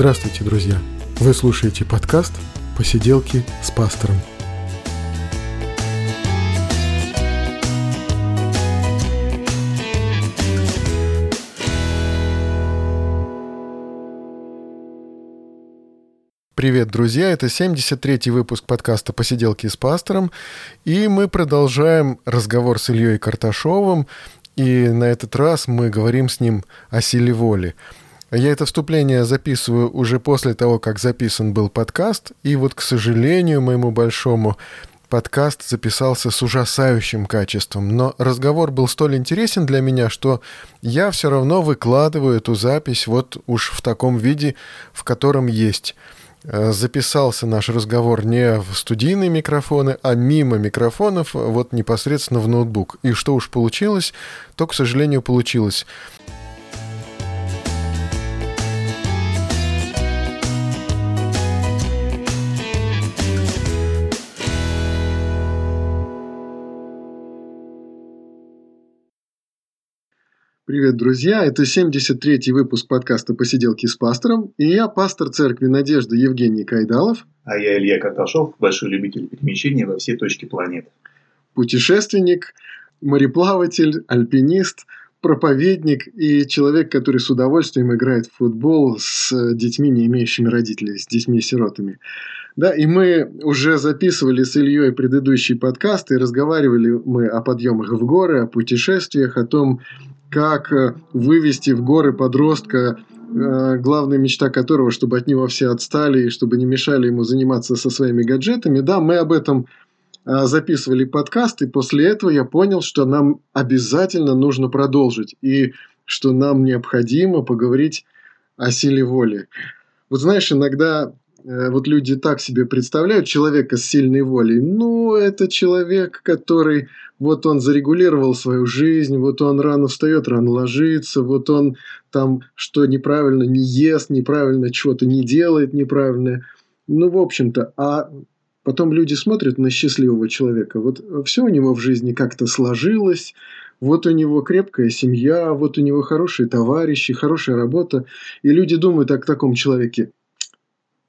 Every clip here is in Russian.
Здравствуйте, друзья! Вы слушаете подкаст «Посиделки с пастором». Привет, друзья! Это 73-й выпуск подкаста «Посиделки с пастором», и мы продолжаем разговор с Ильей Карташовым, и на этот раз мы говорим с ним о силе воли. Я это вступление записываю уже после того, как записан был подкаст, и вот, к сожалению, моему большому, подкаст записался с ужасающим качеством, но разговор был столь интересен для меня, что я все равно выкладываю эту запись вот уж в таком виде, в котором есть. Э, записался наш разговор не в студийные микрофоны, а мимо микрофонов, вот непосредственно в ноутбук. И что уж получилось, то, к сожалению, получилось. Привет, друзья! Это 73-й выпуск подкаста «Посиделки с пастором». И я, пастор Церкви Надежды Евгений Кайдалов. А я Илья Карташов, большой любитель перемещения во все точки планеты. Путешественник, мореплаватель, альпинист, проповедник и человек, который с удовольствием играет в футбол с детьми, не имеющими родителей, с детьми-сиротами. Да, и мы уже записывали с Ильей предыдущий подкаст, и разговаривали мы о подъемах в горы, о путешествиях, о том, как э, вывести в горы подростка, э, главная мечта которого, чтобы от него все отстали и чтобы не мешали ему заниматься со своими гаджетами. Да, мы об этом э, записывали подкаст, и после этого я понял, что нам обязательно нужно продолжить, и что нам необходимо поговорить о силе воли. Вот знаешь, иногда вот люди так себе представляют человека с сильной волей. Ну, это человек, который вот он зарегулировал свою жизнь, вот он рано встает, рано ложится, вот он там что неправильно не ест, неправильно чего-то не делает неправильно. Ну, в общем-то, а потом люди смотрят на счастливого человека, вот все у него в жизни как-то сложилось, вот у него крепкая семья, вот у него хорошие товарищи, хорошая работа, и люди думают о таком человеке,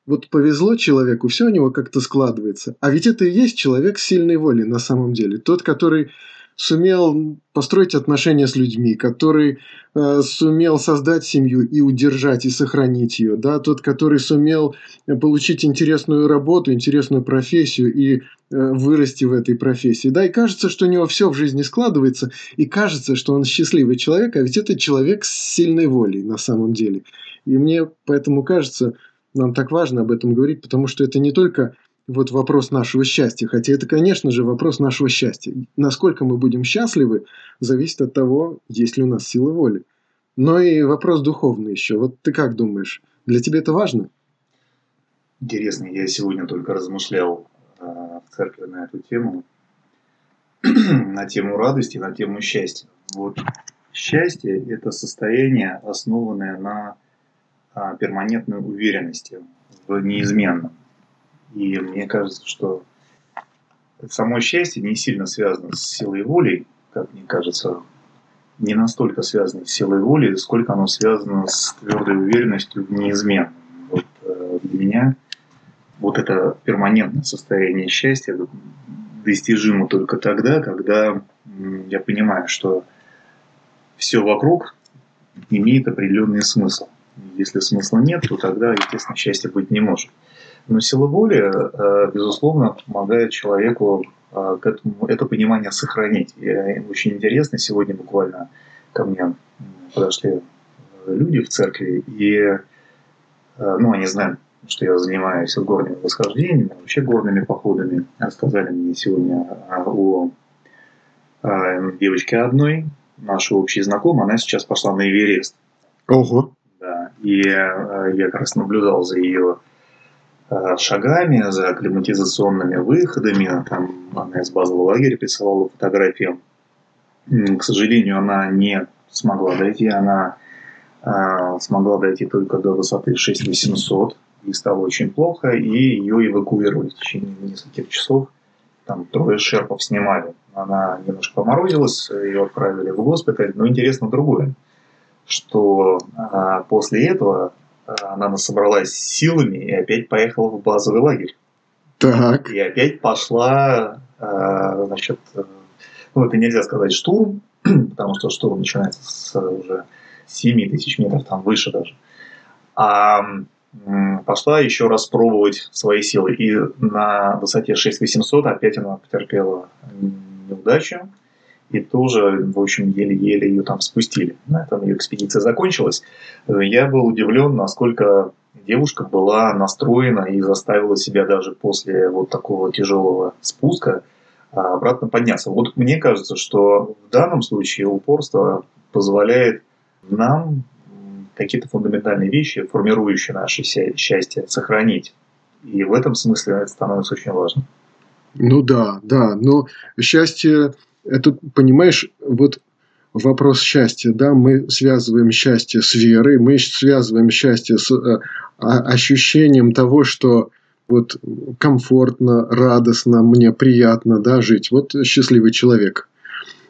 вот повезло человеку, все у него как-то складывается. А ведь это и есть человек сильной волей на самом деле. Тот, который сумел построить отношения с людьми, который э, сумел создать семью и удержать и сохранить ее, да, тот, который сумел получить интересную работу, интересную профессию и э, вырасти в этой профессии, да, и кажется, что у него все в жизни складывается, и кажется, что он счастливый человек, а ведь это человек с сильной волей на самом деле. И мне поэтому кажется, нам так важно об этом говорить, потому что это не только вот вопрос нашего счастья, хотя это, конечно же, вопрос нашего счастья. Насколько мы будем счастливы, зависит от того, есть ли у нас сила воли. Но и вопрос духовный еще. Вот ты как думаешь, для тебя это важно? Интересно, я сегодня только размышлял э, в церкви на эту тему, на тему радости, на тему счастья. Вот счастье – это состояние, основанное на а, перманентной уверенности в неизменном. И мне кажется, что само счастье не сильно связано с силой воли, как мне кажется, не настолько связано с силой воли, сколько оно связано с твердой уверенностью в неизменном. Вот, э, для меня вот это перманентное состояние счастья достижимо только тогда, когда я понимаю, что все вокруг имеет определенный смысл. Если смысла нет, то тогда, естественно, счастья быть не может. Но сила воли, э, безусловно, помогает человеку э, этому, это понимание сохранить. И очень интересно, сегодня буквально ко мне подошли люди в церкви, и э, ну, они знают, что я занимаюсь горными восхождениями, вообще горными походами. Рассказали мне сегодня о девочке одной, нашей общей знакомой, она сейчас пошла на Эверест. Ого! И э, я как раз наблюдал за ее э, шагами, за акклиматизационными выходами. Там она из базового лагеря присылала фотографии. К сожалению, она не смогла дойти. Она э, смогла дойти только до высоты 6800. И стало очень плохо. И ее эвакуировали в течение нескольких часов. Там трое шерпов снимали. Она немножко поморозилась, ее отправили в госпиталь. Но интересно другое что а, после этого она собралась силами и опять поехала в базовый лагерь. Так. И опять пошла, значит, ну, это нельзя сказать штурм, потому что штурм начинается с уже 7 тысяч метров, там выше даже. А пошла еще раз пробовать свои силы. И на высоте 6800 опять она потерпела неудачу. И тоже, в общем, еле-еле ее там спустили. На этом ее экспедиция закончилась. Я был удивлен, насколько девушка была настроена и заставила себя даже после вот такого тяжелого спуска а, обратно подняться. Вот мне кажется, что в данном случае упорство позволяет нам какие-то фундаментальные вещи, формирующие наше счастье, сохранить. И в этом смысле это становится очень важно. Ну да, да. Но счастье, это, понимаешь, вот вопрос счастья, да, мы связываем счастье с верой, мы связываем счастье с э, ощущением того, что вот комфортно, радостно, мне приятно, да, жить. Вот счастливый человек.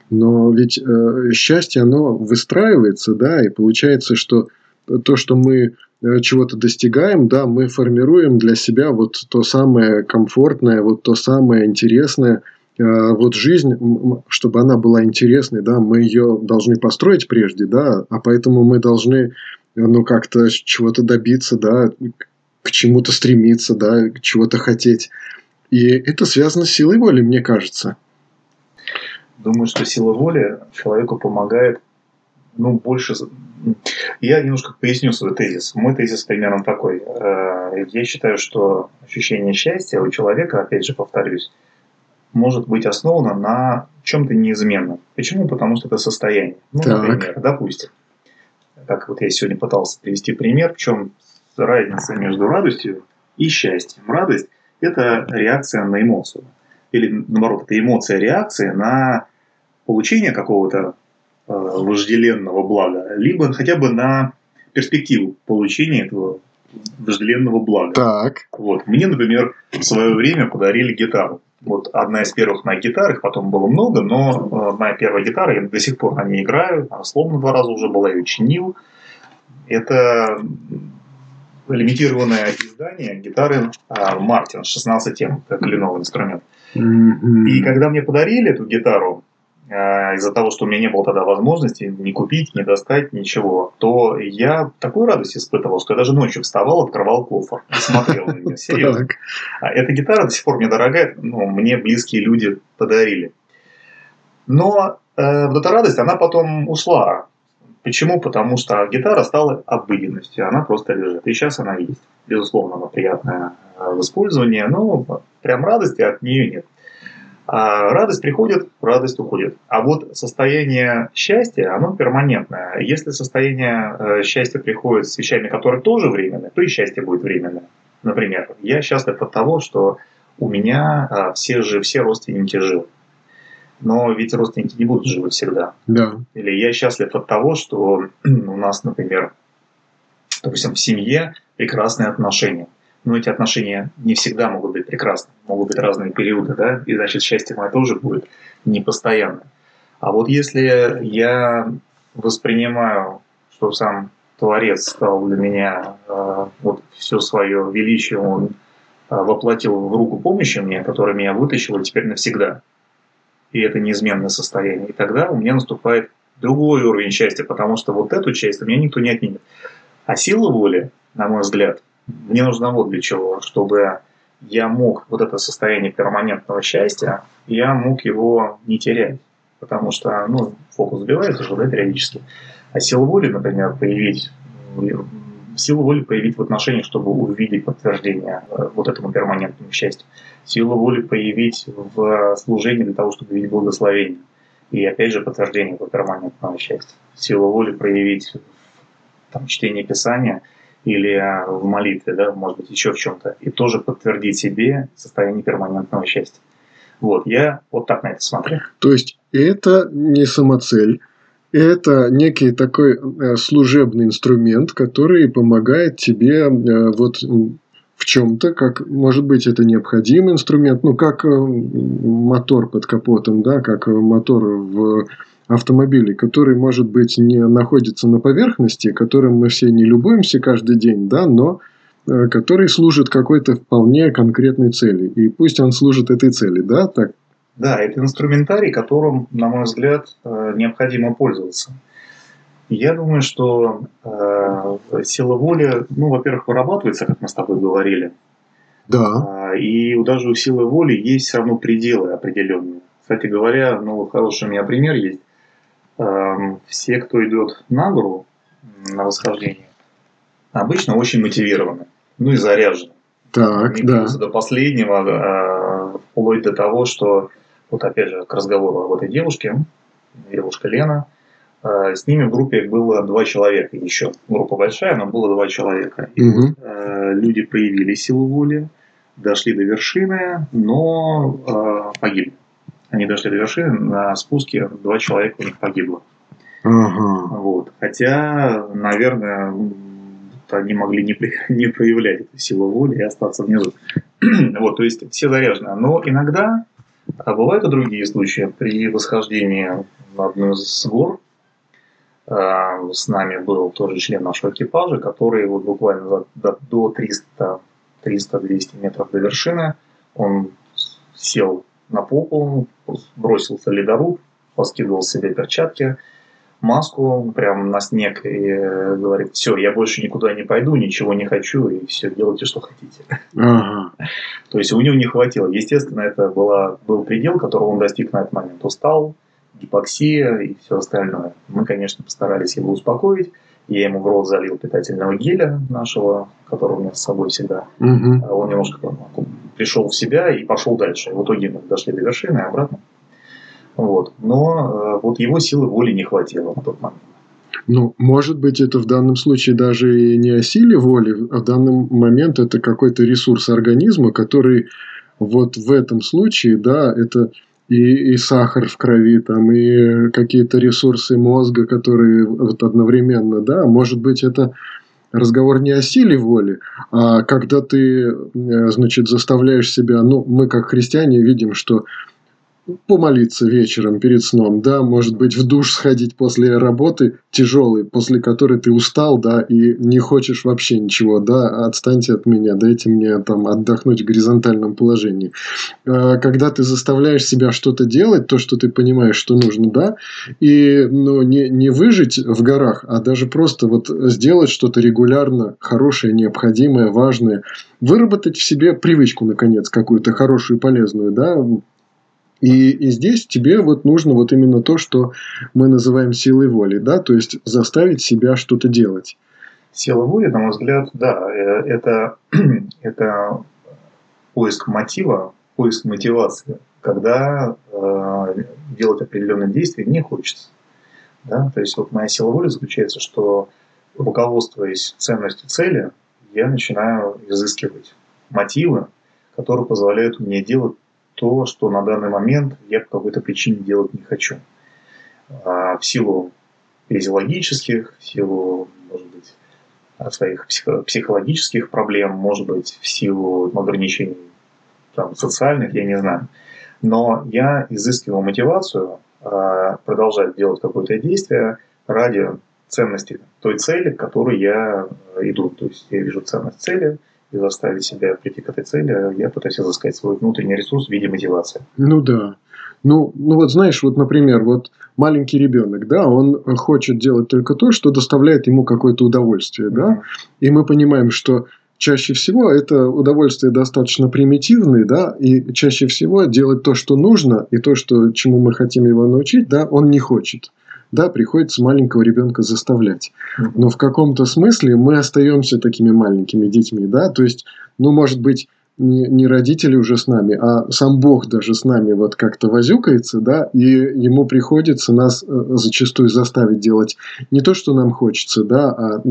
Но ведь э, счастье, оно выстраивается, да, и получается, что то, что мы э, чего-то достигаем, да, мы формируем для себя вот то самое комфортное, вот то самое интересное. Э, вот жизнь, чтобы она была интересной, да, мы ее должны построить прежде, да, а поэтому мы должны, ну, как-то чего-то добиться, да, к чему-то стремиться, да, чего-то хотеть. И это связано с силой воли, мне кажется. Думаю, что сила воли человеку помогает ну, больше... Я немножко поясню свой тезис. Мой тезис примерно такой. Э, я считаю, что ощущение счастья у человека, опять же повторюсь, может быть основано на чем-то неизменном. Почему? Потому что это состояние. Ну, так. например, допустим, как вот я сегодня пытался привести пример, в чем разница между радостью и счастьем. Радость – это реакция на эмоцию. Или, наоборот, это эмоция реакции на получение какого-то э, вожделенного блага, либо хотя бы на перспективу получения этого вожделенного блага. Так. Вот. Мне, например, в свое время подарили гитару. Вот одна из первых моих гитар, их потом было много, но э, моя первая гитара, я до сих пор на ней играю, она сломана два раза уже была, я ее чинил. Это лимитированное издание гитары а, Мартин 16 тем, как кленовый инструмент. Mm-hmm. И когда мне подарили эту гитару, из-за того, что у меня не было тогда возможности ни купить, ни достать, ничего, то я такую радость испытывал, что я даже ночью вставал, открывал кофр и смотрел на нее. Серьезно. А эта гитара до сих пор мне дорогая, ну, мне близкие люди подарили. Но э, вот эта радость, она потом ушла. Почему? Потому что гитара стала обыденностью, она просто лежит. И сейчас она есть. Безусловно, она приятная э, в использовании, но прям радости от нее нет. А радость приходит, радость уходит. А вот состояние счастья, оно перманентное. Если состояние э, счастья приходит с вещами, которые тоже временные, то и счастье будет временное. Например, я счастлив от того, что у меня а, все, же, все родственники живы но ведь родственники не будут живы всегда. Да. Или я счастлив от того, что у нас, например, допустим, в семье прекрасные отношения. Но эти отношения не всегда могут быть прекрасны, могут быть разные периоды, да, и значит счастье мое тоже будет непостоянно. А вот если я воспринимаю, что сам Творец стал для меня э, вот все свое величие, он э, воплотил в руку помощи мне, которая меня вытащила теперь навсегда и это неизменное состояние. И тогда у меня наступает другой уровень счастья, потому что вот эту часть у меня никто не отнимет. А сила воли, на мой взгляд, мне нужна вот для чего, чтобы я мог вот это состояние перманентного счастья, я мог его не терять. Потому что, ну, фокус сбивается же, да, периодически. А сила воли, например, появить, силу воли проявить в отношениях, чтобы увидеть подтверждение э, вот этому перманентному счастью силу воли проявить в служении для того, чтобы видеть благословение. И опять же подтверждение этого перманентного счастья. Силу воли проявить там, чтении Писания или в молитве, да, может быть, еще в чем-то. И тоже подтвердить себе состояние перманентного счастья. Вот, я вот так на это смотрю. То есть это не самоцель, это некий такой э, служебный инструмент, который помогает тебе э, вот в чем-то, как, может быть, это необходимый инструмент, ну, как э, мотор под капотом, да, как мотор в автомобилей, который, может быть, не находится на поверхности, которым мы все не любуемся каждый день, да, но э, который служит какой-то вполне конкретной цели. И пусть он служит этой цели, да, так? Да, это инструментарий, которым, на мой взгляд, э, необходимо пользоваться. Я думаю, что э, сила воли, ну, во-первых, вырабатывается, как мы с тобой говорили. Да. Э, и даже у силы воли есть все равно пределы определенные. Кстати говоря, ну, хороший у меня пример есть. Эм, все, кто идет на гору, на восхождение, обычно очень мотивированы, ну и заряжены. Так, Они да. до последнего, э, вплоть до того, что, вот опять же, к разговору об этой девушке, девушка Лена, э, с ними в группе было два человека еще. Группа большая, но было два человека. И Мгм. вот, э, люди проявили силу воли, дошли до вершины, но э, погибли. Они дошли до вершины, на спуске два человека у них погибло. Ага. Вот. Хотя, наверное, они могли не, при- не проявлять эту силу воли и остаться внизу. вот, то есть все заряжены. Но иногда а бывают и другие случаи. При восхождении на одну из гор а, с нами был тоже член нашего экипажа, который вот буквально за- до, до 300 300-200 метров до вершины он сел на попу, бросился ледоруб, поскидывал себе перчатки, маску прям на снег и э, говорит, все, я больше никуда не пойду, ничего не хочу, и все, делайте, что хотите. Ага. То есть у него не хватило. Естественно, это была, был предел, которого он достиг на этот момент. Устал, гипоксия и все остальное. Мы, конечно, постарались его успокоить. Я ему в рот залил питательного геля нашего, который у меня с собой всегда. А Он немножко пришел в себя и пошел дальше. В итоге мы дошли до вершины и обратно. Вот. Но э, вот его силы воли не хватило на тот момент. Ну, может быть, это в данном случае даже и не о силе воли, а в данный момент это какой-то ресурс организма, который вот в этом случае, да, это и, и сахар в крови, там, и какие-то ресурсы мозга, которые вот одновременно, да, может быть, это разговор не о силе воли, а когда ты, э, значит, заставляешь себя, ну, мы как христиане видим, что помолиться вечером перед сном, да, может быть, в душ сходить после работы тяжелой, после которой ты устал, да, и не хочешь вообще ничего, да, отстаньте от меня, дайте мне там отдохнуть в горизонтальном положении. А, Когда ты заставляешь себя что-то делать, то, что ты понимаешь, что нужно, да, и, ну, не, не выжить в горах, а даже просто вот сделать что-то регулярно, хорошее, необходимое, важное, выработать в себе привычку, наконец, какую-то хорошую, полезную, да, и, и здесь тебе вот нужно вот именно то, что мы называем силой воли, да, то есть заставить себя что-то делать. Сила воли, на мой взгляд, да, э, это, это поиск мотива, поиск мотивации, когда э, делать определенные действия не хочется. Да? То есть вот моя сила воли заключается, что руководствуясь ценностью цели, я начинаю изыскивать мотивы, которые позволяют мне делать то, что на данный момент я по какой-то причине делать не хочу. А в силу физиологических, в силу, может быть, своих психо- психологических проблем, может быть, в силу ограничений там, социальных, я не знаю. Но я изыскиваю мотивацию а, продолжать делать какое-то действие ради ценности той цели, к которой я э, иду. То есть я вижу ценность цели, и заставить себя прийти к этой цели, я пытаюсь изыскать свой внутренний ресурс в виде мотивации. Ну да. Ну, ну вот знаешь, вот, например, вот маленький ребенок, да, он хочет делать только то, что доставляет ему какое-то удовольствие, да, и мы понимаем, что чаще всего это удовольствие достаточно примитивное, да, и чаще всего делать то, что нужно, и то, что, чему мы хотим его научить, да, он не хочет. Да, приходится маленького ребенка заставлять. Но в каком-то смысле мы остаемся такими маленькими детьми, да, то есть, ну, может быть, не, не родители уже с нами, а сам Бог даже с нами вот как-то возюкается, да, и ему приходится нас э, зачастую заставить делать не то, что нам хочется, да, а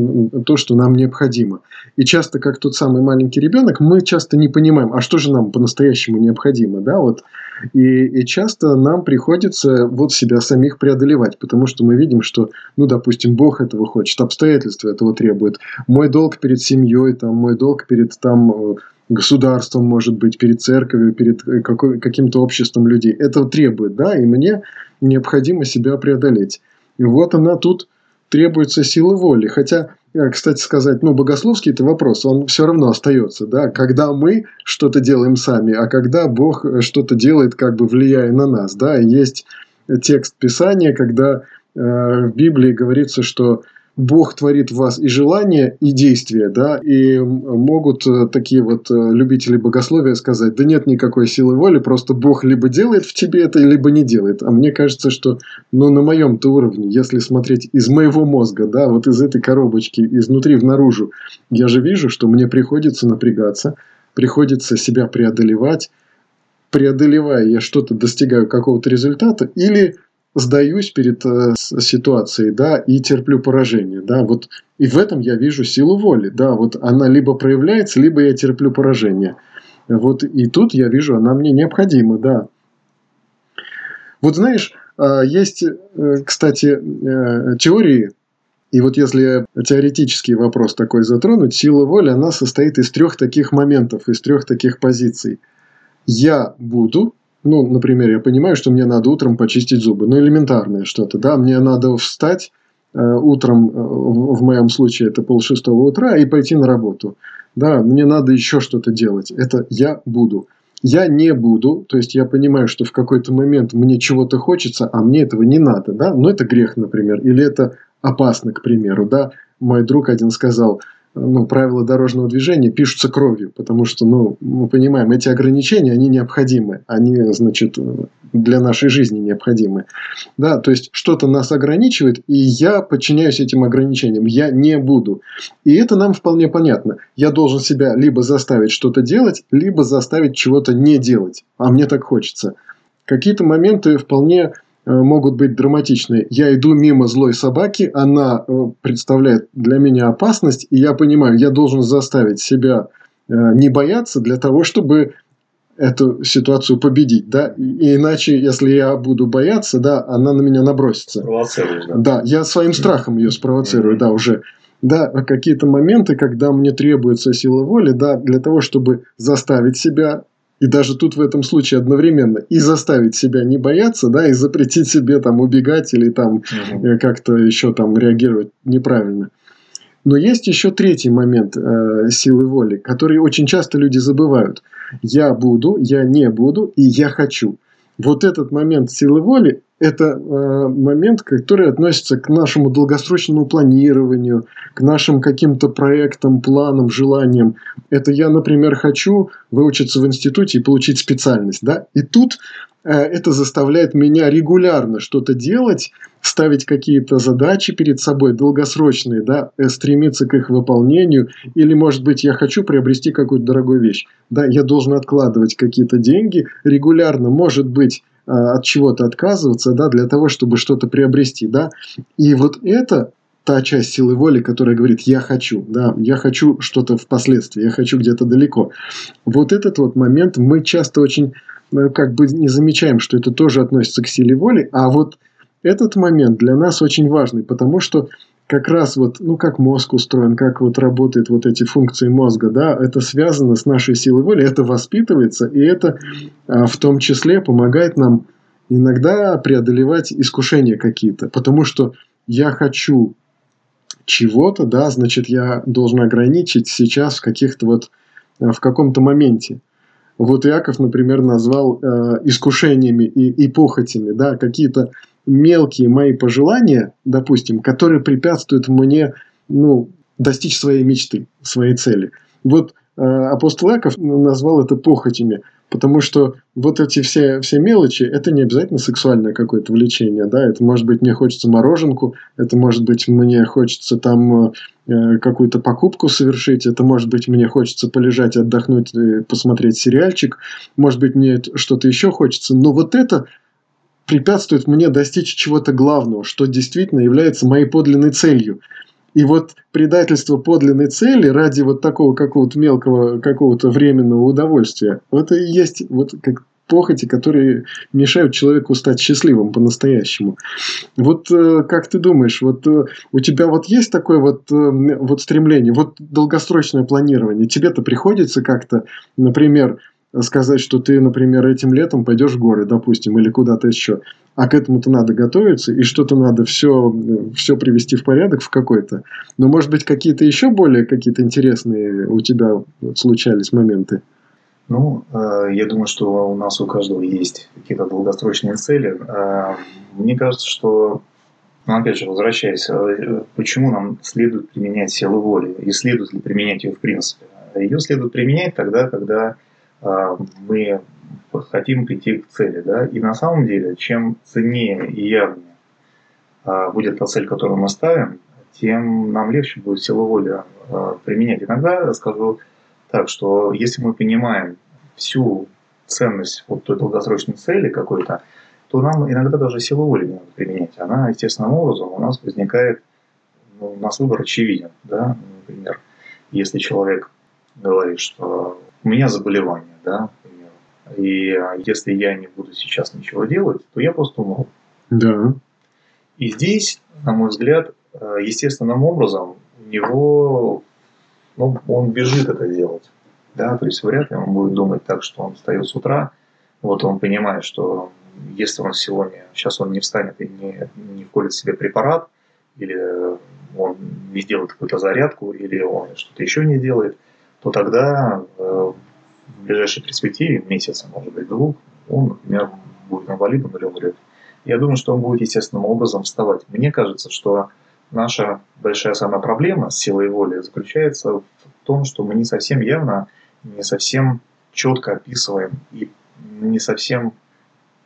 то, что нам необходимо. И часто, как тот самый маленький ребенок, мы часто не понимаем, а что же нам по-настоящему необходимо, да, вот. И, и часто нам приходится вот себя самих преодолевать, потому что мы видим, что, ну, допустим, Бог этого хочет, обстоятельства этого требуют, мой долг перед семьей, там, мой долг перед там государством, может быть, перед церковью, перед э, какой, каким-то обществом людей. Это требует, да, и мне необходимо себя преодолеть. И вот она тут требуется сила воли. Хотя, э, кстати сказать, ну, богословский это вопрос, он все равно остается, да, когда мы что-то делаем сами, а когда Бог что-то делает, как бы влияя на нас, да, есть текст Писания, когда э, в Библии говорится, что Бог творит в вас и желания, и действия, да, и могут э, такие вот э, любители богословия сказать, да нет никакой силы воли, просто Бог либо делает в тебе это, либо не делает. А мне кажется, что, ну, на моем-то уровне, если смотреть из моего мозга, да, вот из этой коробочки, изнутри в наружу, я же вижу, что мне приходится напрягаться, приходится себя преодолевать, преодолевая я что-то достигаю какого-то результата, или сдаюсь перед э, ситуацией, да, и терплю поражение, да, вот и в этом я вижу силу воли, да, вот она либо проявляется, либо я терплю поражение, вот и тут я вижу, она мне необходима, да. Вот знаешь, э, есть, э, кстати, теории, и вот если теоретический вопрос такой затронуть, сила воли, она состоит из трех таких моментов, из трех таких позиций. Я буду, ну, например, я понимаю, что мне надо утром почистить зубы. Ну, элементарное что-то, да. Мне надо встать э, утром, э, в, в моем случае это полшестого утра, и пойти на работу. Да, мне надо еще что-то делать. Это я буду. Я не буду, то есть я понимаю, что в какой-то момент мне чего-то хочется, а мне этого не надо, да, но это грех, например, или это опасно, к примеру, да. Мой друг один сказал, ну, правила дорожного движения пишутся кровью, потому что, ну, мы понимаем, эти ограничения, они необходимы, они, значит, для нашей жизни необходимы. Да, то есть, что-то нас ограничивает, и я подчиняюсь этим ограничениям, я не буду. И это нам вполне понятно. Я должен себя либо заставить что-то делать, либо заставить чего-то не делать, а мне так хочется. Какие-то моменты вполне могут быть драматичные. Я иду мимо злой собаки, она э, представляет для меня опасность, и я понимаю, я должен заставить себя э, не бояться для того, чтобы эту ситуацию победить, да, и иначе, если я буду бояться, да, она на меня набросится. Провоцируешь, да? Да, я своим страхом ее спровоцирую, mm-hmm. да, уже. Да, какие-то моменты, когда мне требуется сила воли, да, для того, чтобы заставить себя и даже тут в этом случае одновременно и заставить себя не бояться, да, и запретить себе там убегать или там угу. как-то еще там реагировать неправильно. Но есть еще третий момент э, силы воли, который очень часто люди забывают. Я буду, я не буду и я хочу. Вот этот момент силы воли это э, момент, который относится к нашему долгосрочному планированию, к нашим каким-то проектам, планам, желаниям. Это я, например, хочу выучиться в институте и получить специальность. Да? И тут э, это заставляет меня регулярно что-то делать, ставить какие-то задачи перед собой долгосрочные, да, э, стремиться к их выполнению, или, может быть, я хочу приобрести какую-то дорогую вещь, да, я должен откладывать какие-то деньги регулярно, может быть, от чего-то отказываться, да, для того, чтобы что-то приобрести, да. И вот это та часть силы воли, которая говорит «я хочу», да, «я хочу что-то впоследствии, я хочу где-то далеко». Вот этот вот момент мы часто очень э, как бы не замечаем, что это тоже относится к силе воли, а вот этот момент для нас очень важный, потому что как раз вот, ну, как мозг устроен, как вот работают вот эти функции мозга, да, это связано с нашей силой воли, это воспитывается, и это а, в том числе помогает нам иногда преодолевать искушения какие-то, потому что я хочу чего-то, да, значит, я должен ограничить сейчас в каких-то вот, в каком-то моменте. Вот Иаков, например, назвал э, искушениями и, и похотями, да, какие-то мелкие мои пожелания, допустим, которые препятствуют мне ну, достичь своей мечты, своей цели. Вот э, апостол Яков назвал это похотями, потому что вот эти все, все мелочи, это не обязательно сексуальное какое-то влечение, да, это может быть мне хочется мороженку, это может быть мне хочется там э, какую-то покупку совершить, это может быть мне хочется полежать, отдохнуть, посмотреть сериальчик, может быть мне что-то еще хочется, но вот это препятствует мне достичь чего-то главного, что действительно является моей подлинной целью. И вот предательство подлинной цели ради вот такого какого-то мелкого, какого-то временного удовольствия, это и есть вот как похоти, которые мешают человеку стать счастливым по-настоящему. Вот э, как ты думаешь, вот э, у тебя вот есть такое вот, э, вот стремление, вот долгосрочное планирование? Тебе-то приходится как-то, например, сказать, что ты, например, этим летом пойдешь в горы, допустим, или куда-то еще, а к этому-то надо готовиться, и что-то надо все, все привести в порядок в какой-то. Но, может быть, какие-то еще более какие-то интересные у тебя случались моменты? Ну, э, я думаю, что у нас у каждого есть какие-то долгосрочные цели. Э, мне кажется, что, ну, опять же, возвращаясь, э, почему нам следует применять силу воли? И следует ли применять ее в принципе? Ее следует применять тогда, когда мы хотим прийти к цели. Да? И на самом деле, чем ценнее и явнее будет та цель, которую мы ставим, тем нам легче будет силу воли применять. Иногда, скажу так, что если мы понимаем всю ценность вот той долгосрочной цели какой-то, то нам иногда даже силу воли не надо применять. Она естественным образом у нас возникает, ну, у нас выбор очевиден. Да? Например, если человек говорит, что у меня заболевание, да, и если я не буду сейчас ничего делать, то я просто умру. Да. И здесь, на мой взгляд, э, естественным образом у него, ну, он бежит это делать. Да, то есть вряд ли он будет думать так, что он встает с утра, вот он понимает, что если он сегодня, сейчас он не встанет и не, не вколет себе препарат, или он не сделает какую-то зарядку, или он что-то еще не сделает, то тогда э, в ближайшей перспективе, месяца, может быть, двух, он, например, будет инвалидом или умрет. Я думаю, что он будет естественным образом вставать. Мне кажется, что наша большая самая проблема с силой воли заключается в том, что мы не совсем явно не совсем четко описываем и не совсем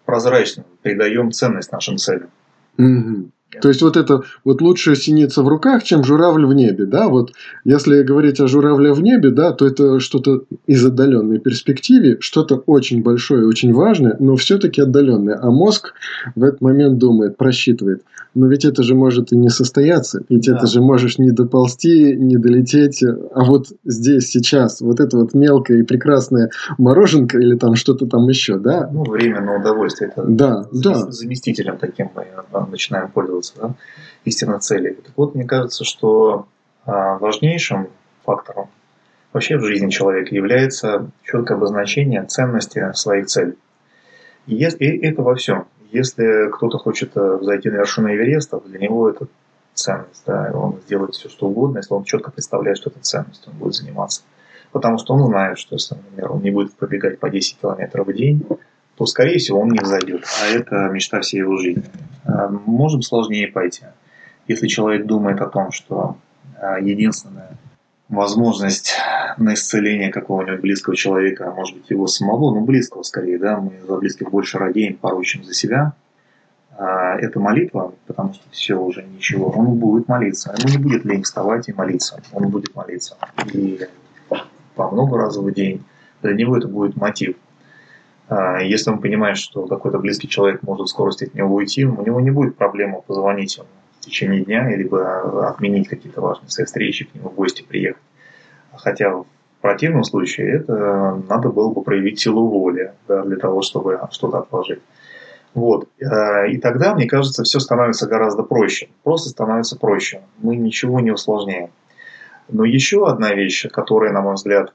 прозрачно придаем ценность нашим целям. Угу. То есть вот это вот лучше синица в руках, чем журавль в небе, да? Вот если говорить о журавле в небе, да, то это что-то из отдаленной перспективы, что-то очень большое, очень важное, но все-таки отдаленное. А мозг в этот момент думает, просчитывает. Но ведь это же может и не состояться, ведь да. это же можешь не доползти, не долететь, а вот здесь сейчас вот это вот мелкое и прекрасное мороженка или там что-то там еще, да? Ну временное удовольствие. Это да, да. заместителем таким мы начинаем пользоваться оказывается да, истинной целью. Так вот, мне кажется, что а, важнейшим фактором вообще в жизни человека является четкое обозначение ценности своих целей. И это во всем. Если кто-то хочет э, зайти на вершину Эвереста, для него это ценность. Да, он сделает все, что угодно, если он четко представляет, что это ценность, он будет заниматься. Потому что он знает, что если, например, он не будет пробегать по 10 километров в день, то, скорее всего, он не взойдет. А это мечта всей его жизни. А, Можем сложнее пойти. Если человек думает о том, что а, единственная возможность на исцеление какого-нибудь близкого человека, а может быть его самого, ну близкого скорее, да, мы за близких больше радеем порой, чем за себя, это молитва, потому что все уже ничего, он будет молиться. Ему не будет лень вставать и молиться, он будет молиться. И по много раз в день. Для него это будет мотив. А, если он понимает, что какой-то близкий человек может в скорости от него уйти, у него не будет проблемы позвонить ему в течение дня, либо отменить какие-то важные свои встречи, к нему в гости приехать. Хотя в противном случае это надо было бы проявить силу воли да, для того, чтобы что-то отложить. Вот. А, и тогда, мне кажется, все становится гораздо проще. Просто становится проще. Мы ничего не усложняем. Но еще одна вещь, которая, на мой взгляд,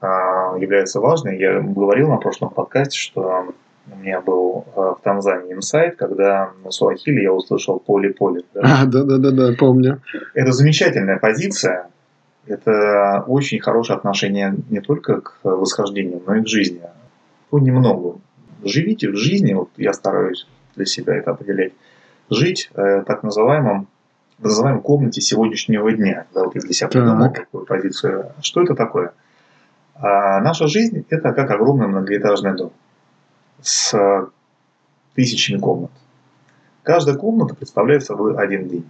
а, является важной. Я говорил на прошлом подкасте, что у меня был а, в Танзании инсайт, когда на Суахиле я услышал поле-поле. Да? А, да-да-да, помню. Это замечательная позиция. Это очень хорошее отношение не только к восхождению, но и к жизни. Понемногу. Живите в жизни, вот я стараюсь для себя это определять, жить э, так называемом называемой комнате сегодняшнего дня. Да, вот я для себя придумал такую позицию. Что это такое? А наша жизнь – это как огромный многоэтажный дом с тысячами комнат. Каждая комната представляет собой один день.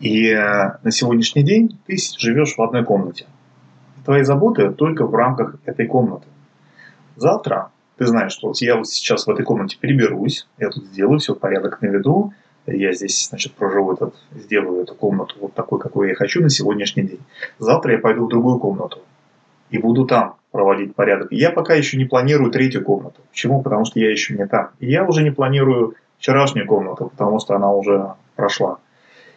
И э, на сегодняшний день ты живешь в одной комнате. Твои заботы только в рамках этой комнаты. Завтра ты знаешь, что я вот сейчас в этой комнате переберусь, я тут сделаю все порядок на виду, я здесь, значит, проживу этот, сделаю эту комнату вот такой, какой я хочу на сегодняшний день. Завтра я пойду в другую комнату и буду там проводить порядок. Я пока еще не планирую третью комнату. Почему? Потому что я еще не там. И я уже не планирую вчерашнюю комнату, потому что она уже прошла.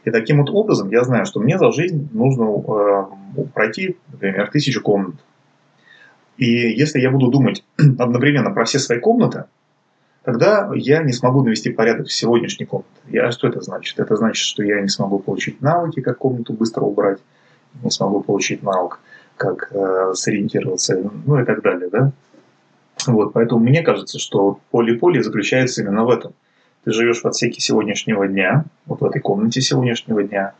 И таким вот образом я знаю, что мне за жизнь нужно э, пройти, например, тысячу комнат. И если я буду думать одновременно про все свои комнаты, тогда я не смогу навести порядок в сегодняшней комнате. Я, что это значит? Это значит, что я не смогу получить навыки, как комнату быстро убрать, не смогу получить навык, как э, сориентироваться, ну и так далее. Да? Вот, поэтому мне кажется, что поле-поле заключается именно в этом. Ты живешь в отсеке сегодняшнего дня, вот в этой комнате сегодняшнего дня,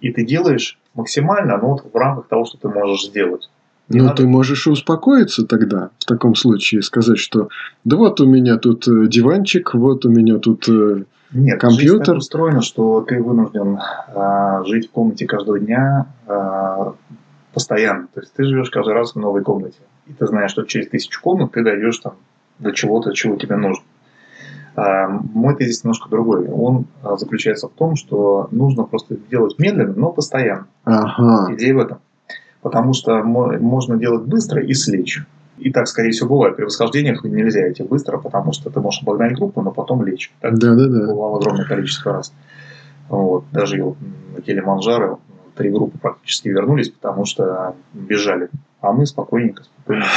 и ты делаешь максимально, ну вот в рамках того, что ты можешь сделать. Не ну, надо... ты можешь и успокоиться тогда, в таком случае, сказать, что да вот у меня тут э, диванчик, вот у меня тут э, Нет, компьютер. Нет, устроено, что ты вынужден а, жить в комнате каждого дня а, постоянно. То есть ты живешь каждый раз в новой комнате. И ты знаешь, что через тысячу комнат ты дойдешь там до чего-то, чего тебе нужно. А, мой тезис немножко другой. Он а, заключается в том, что нужно просто делать медленно, но постоянно. Ага. Идея в этом потому что можно делать быстро и слечь. И так, скорее всего, бывает. При восхождениях нельзя идти быстро, потому что ты можешь обогнать группу, но потом лечь. Так да, да, да. Бывало огромное количество раз. Вот. Даже на Килиманджаро три группы практически вернулись, потому что бежали. А мы спокойненько, спокойненько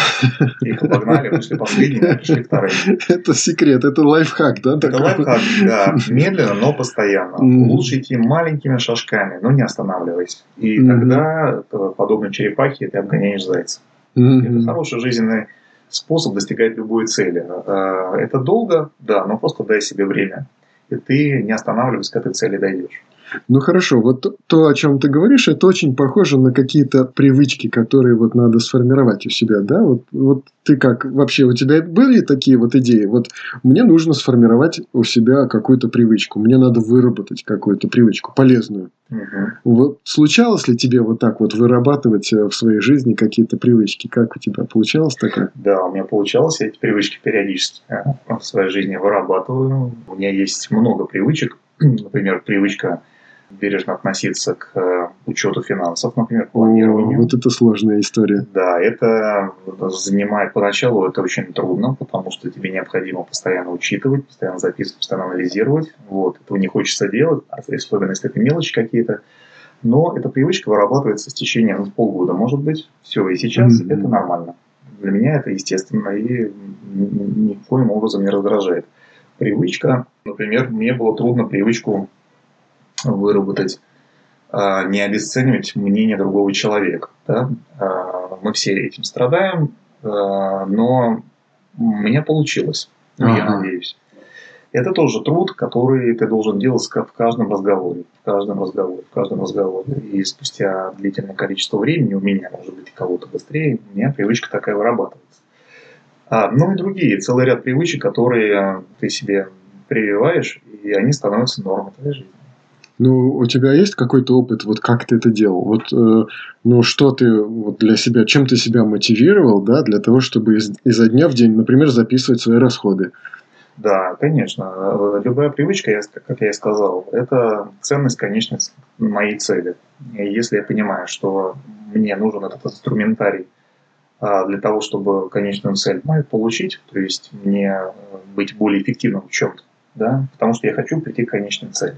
их обогнали, вышли последними, пришли вторые. Это секрет, это лайфхак, да? Это лайфхак, да. Медленно, но постоянно. Лучше идти маленькими шажками, но не останавливаясь. И тогда, э, подобно черепахе, ты обгоняешь зайца. Это хороший жизненный способ достигать любой цели. Э, это долго, да, но просто дай себе время. И ты не останавливаясь, к этой цели дойдешь. Ну хорошо, вот то, о чем ты говоришь, это очень похоже на какие-то привычки, которые вот надо сформировать у себя, да? Вот, вот ты как вообще у тебя были такие вот идеи? Вот мне нужно сформировать у себя какую-то привычку, мне надо выработать какую-то привычку полезную. Угу. Вот случалось ли тебе вот так вот вырабатывать э, в своей жизни какие-то привычки? Как у тебя получалось такое? Да, у меня получалось, я эти привычки периодически э, в своей жизни вырабатываю. У меня есть много привычек, например, привычка бережно относиться к э, учету финансов, например, планированию. О, вот это сложная история. Да, это занимает поначалу это очень трудно, потому что тебе необходимо постоянно учитывать, постоянно записывать, постоянно анализировать. Вот. Этого не хочется делать, особенно если это мелочи какие-то. Но эта привычка вырабатывается с течением ну, полгода, может быть. Все, и сейчас mm-hmm. это нормально. Для меня это естественно и никоим образом не раздражает. Привычка, например, мне было трудно привычку выработать, а, не обесценивать мнение другого человека. Да? А, мы все этим страдаем, а, но у меня получилось, ага. я надеюсь. Это тоже труд, который ты должен делать в каждом разговоре, в каждом разговоре, в каждом разговоре. И спустя длительное количество времени у меня, может быть, кого-то быстрее, у меня привычка такая вырабатывается. А, ну и другие, целый ряд привычек, которые ты себе прививаешь, и они становятся нормой твоей жизни. Ну, у тебя есть какой-то опыт, вот как ты это делал? Вот, э, ну, что ты вот для себя, чем ты себя мотивировал, да, для того, чтобы из, изо дня в день, например, записывать свои расходы? Да, конечно. Любая привычка, как я и сказал, это ценность, конечно, моей цели. И если я понимаю, что мне нужен этот инструментарий а, для того, чтобы конечную цель мою получить, то есть мне э, быть более эффективным в чем-то, да, потому что я хочу прийти к конечной цели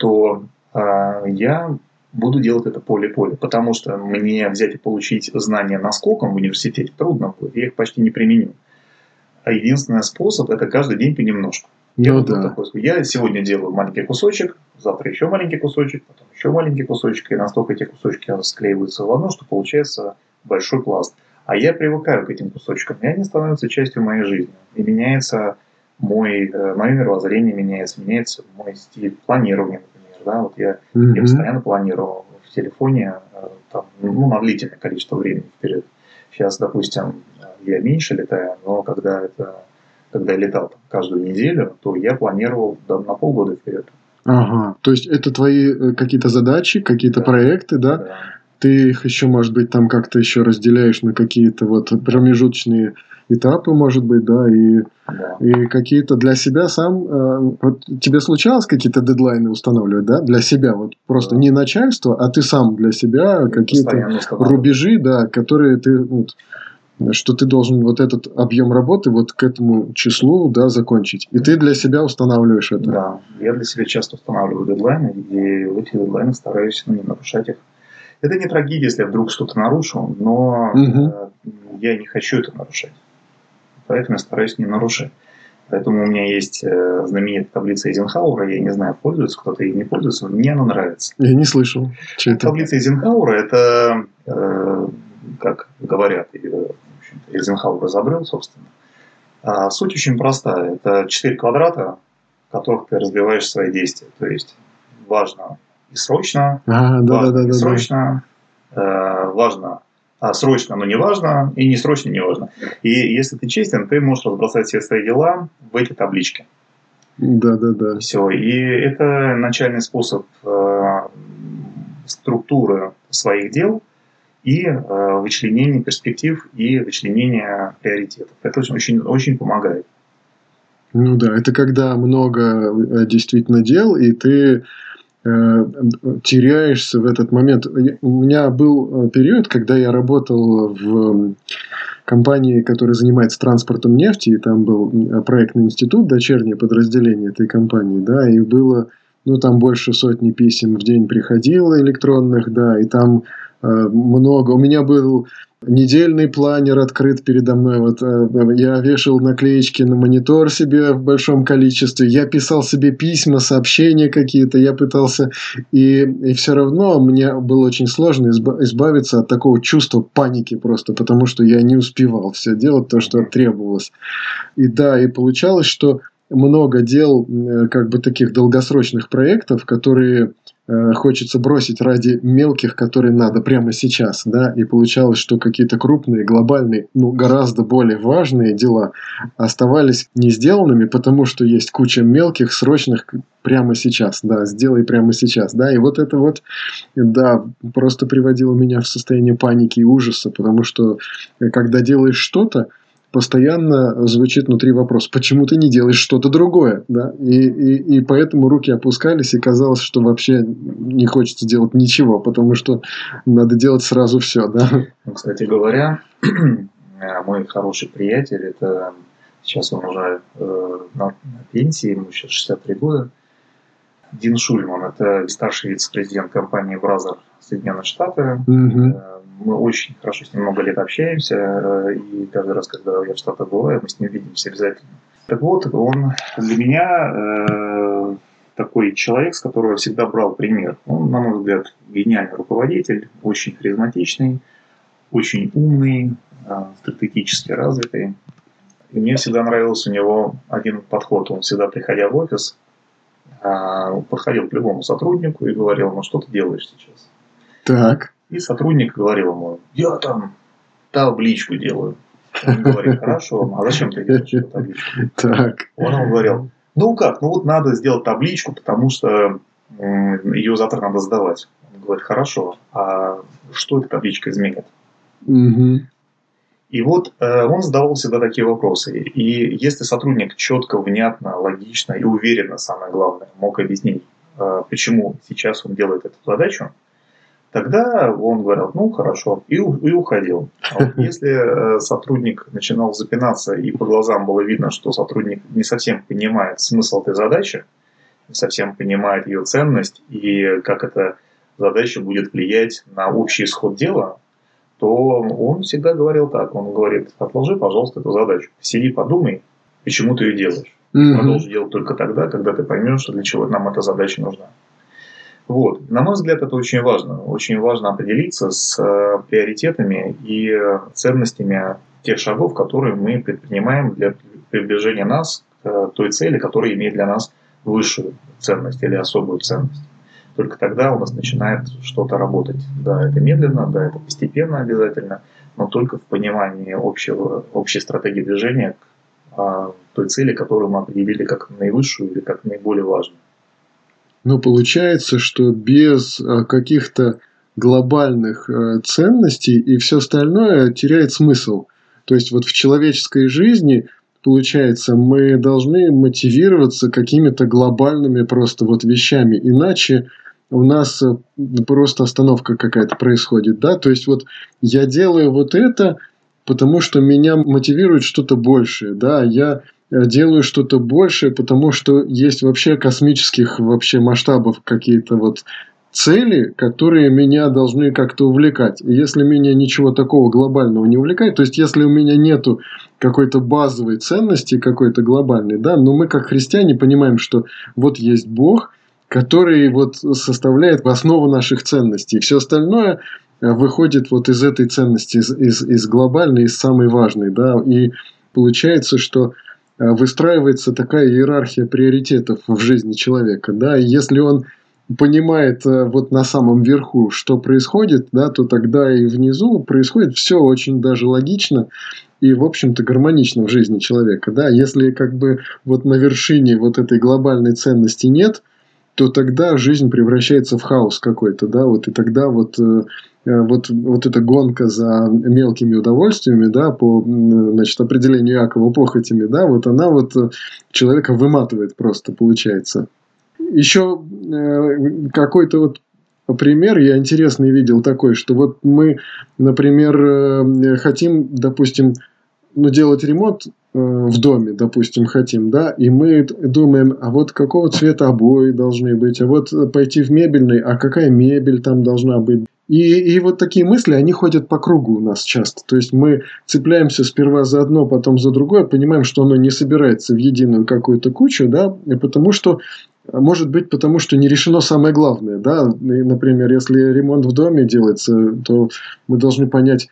то э, я буду делать это поле-поле, потому что мне взять и получить знания наскоком в университете трудно будет, я их почти не применю. А единственный способ – это каждый день понемножку. Я, ну, да. такой, я сегодня делаю маленький кусочек, завтра еще маленький кусочек, потом еще маленький кусочек, и настолько эти кусочки склеиваются в одно, что получается большой пласт. А я привыкаю к этим кусочкам, и они становятся частью моей жизни. И меняется мой, э, мое мировоззрение меняется, меняется мой стиль планирования, да, вот я, mm-hmm. я постоянно планировал в телефоне э, там, ну, на длительное количество времени вперед. Сейчас, допустим, я меньше летаю, но когда это когда я летал там, каждую неделю, то я планировал да, на полгода вперед. Ага, то есть это твои э, какие-то задачи, какие-то да. проекты, да? да? Ты их еще, может быть, там как-то еще разделяешь на какие-то вот промежуточные этапы, может быть, да, и, да. и какие-то для себя сам... Э, вот тебе случалось какие-то дедлайны устанавливать, да, для себя? Вот просто да. не начальство, а ты сам для себя какие-то рубежи, да, которые ты... Вот, что ты должен вот этот объем работы вот к этому числу да, закончить. И ты для себя устанавливаешь это. Да, я для себя часто устанавливаю дедлайны, и в эти дедлайны стараюсь ну, не нарушать их. Это не трагедия, если я вдруг что-то нарушу, но угу. я не хочу это нарушать. Поэтому я стараюсь не нарушать. Поэтому у меня есть э, знаменитая таблица Эйзенхауэра. Я не знаю, пользуется кто-то или не пользуется, мне она нравится. Я не слышал. Это? Таблица Эйзенхауэра – это, э, как говорят, Эйзенхауэр изобрел, собственно. А суть очень простая. Это четыре квадрата, в которых ты разбиваешь свои действия. То есть важно и срочно, а, да, важно да, да, и срочно, да. Э, важно а срочно, но не важно, и не срочно, не важно. И если ты честен, ты можешь разбросать все свои дела в эти таблички. Да, да, да. Все. И это начальный способ э, структуры своих дел и э, вычленения перспектив и вычленения приоритетов. Это очень, очень, очень помогает. Ну да, это когда много э, действительно дел, и ты теряешься в этот момент. У меня был э, период, когда я работал в компании, которая занимается транспортом нефти, и там был проектный институт, дочернее подразделение этой компании, да, и было, ну, там больше сотни писем в день приходило электронных, да, и там э, много. У меня был недельный планер открыт передо мной. Вот э, я вешал наклеечки на монитор себе в большом количестве. Я писал себе письма, сообщения какие-то. Я пытался... И, и все равно мне было очень сложно избавиться от такого чувства паники просто, потому что я не успевал все делать то, что требовалось. И да, и получалось, что много дел, э, как бы таких долгосрочных проектов, которые Э, хочется бросить ради мелких, которые надо прямо сейчас, да, и получалось, что какие-то крупные, глобальные, ну, гораздо более важные дела оставались не сделанными, потому что есть куча мелких, срочных прямо сейчас, да, сделай прямо сейчас, да, и вот это вот, да, просто приводило меня в состояние паники и ужаса, потому что э, когда делаешь что-то, постоянно звучит внутри вопрос, почему ты не делаешь что-то другое, да, и, и, и поэтому руки опускались, и казалось, что вообще не хочется делать ничего, потому что надо делать сразу все, да. Ну, кстати говоря, мой хороший приятель, это сейчас он уже э, на, на пенсии, ему сейчас 63 года, Дин Шульман, это старший вице-президент компании Бразер Соединенные Штаты. Угу. Мы очень хорошо с ним много лет общаемся, э, и каждый раз, когда я в Штатах бываю, мы с ним видимся обязательно. Так вот, он для меня э, такой человек, с которого я всегда брал пример. Он, на мой взгляд, гениальный руководитель, очень харизматичный, очень умный, э, стратегически развитый. И мне всегда нравился у него один подход. Он всегда, приходя в офис, э, подходил к любому сотруднику и говорил, ну что ты делаешь сейчас? Так. И сотрудник говорил ему, я там табличку делаю. Он говорит, хорошо, а зачем ты делаешь эту табличку? Так. Он ему говорил, ну как, ну вот надо сделать табличку, потому что ее завтра надо сдавать. Он говорит, хорошо, а что эта табличка изменит? Угу. И вот э, он задавал всегда такие вопросы. И если сотрудник четко, внятно, логично и уверенно, самое главное, мог объяснить, э, почему сейчас он делает эту задачу, Тогда он говорил, ну хорошо, и, и уходил. А вот если э, сотрудник начинал запинаться, и по глазам было видно, что сотрудник не совсем понимает смысл этой задачи, не совсем понимает ее ценность и как эта задача будет влиять на общий исход дела, то он всегда говорил так. Он говорит, отложи, пожалуйста, эту задачу. Сиди, подумай, почему ты ее делаешь. Mm-hmm. Продолжи делать только тогда, когда ты поймешь, для чего нам эта задача нужна. Вот. На мой взгляд, это очень важно. Очень важно определиться с э, приоритетами и ценностями тех шагов, которые мы предпринимаем для приближения нас к э, той цели, которая имеет для нас высшую ценность или особую ценность. Только тогда у нас начинает что-то работать. Да, это медленно, да, это постепенно обязательно, но только в понимании общего, общей стратегии движения к а, той цели, которую мы определили как наивысшую или как наиболее важную. Но получается, что без а, каких-то глобальных э, ценностей и все остальное теряет смысл. То есть вот в человеческой жизни получается, мы должны мотивироваться какими-то глобальными просто вот вещами, иначе у нас э, просто остановка какая-то происходит, да, то есть вот я делаю вот это, потому что меня мотивирует что-то большее, да, я э, делаю что-то большее, потому что есть вообще космических вообще масштабов какие-то вот цели, которые меня должны как-то увлекать. И если меня ничего такого глобального не увлекает, то есть если у меня нету какой-то базовой ценности, какой-то глобальной, да, но мы как христиане понимаем, что вот есть Бог, который вот составляет основу наших ценностей. Все остальное э, выходит вот из этой ценности, из, из, из глобальной, из самой важной, да, и получается, что э, выстраивается такая иерархия приоритетов в жизни человека, да, и если он понимает э, вот на самом верху, что происходит, да, то тогда и внизу происходит все очень даже логично и, в общем-то, гармонично в жизни человека. Да? Если как бы вот на вершине вот этой глобальной ценности нет, то тогда жизнь превращается в хаос какой-то, да, вот и тогда вот э, э, вот, вот эта гонка за мелкими удовольствиями, да, по, значит, определению Якова похотями, да, вот она вот человека выматывает просто, получается. Еще э, какой-то вот пример я интересный видел такой, что вот мы, например, э, хотим, допустим, ну, делать ремонт э, в доме, допустим, хотим, да, и мы думаем, а вот какого цвета обои должны быть, а вот пойти в мебельный, а какая мебель там должна быть. И, и вот такие мысли, они ходят по кругу у нас часто. То есть мы цепляемся сперва за одно, потом за другое, понимаем, что оно не собирается в единую какую-то кучу, да, потому что может быть, потому что не решено самое главное. Да? Например, если ремонт в доме делается, то мы должны понять,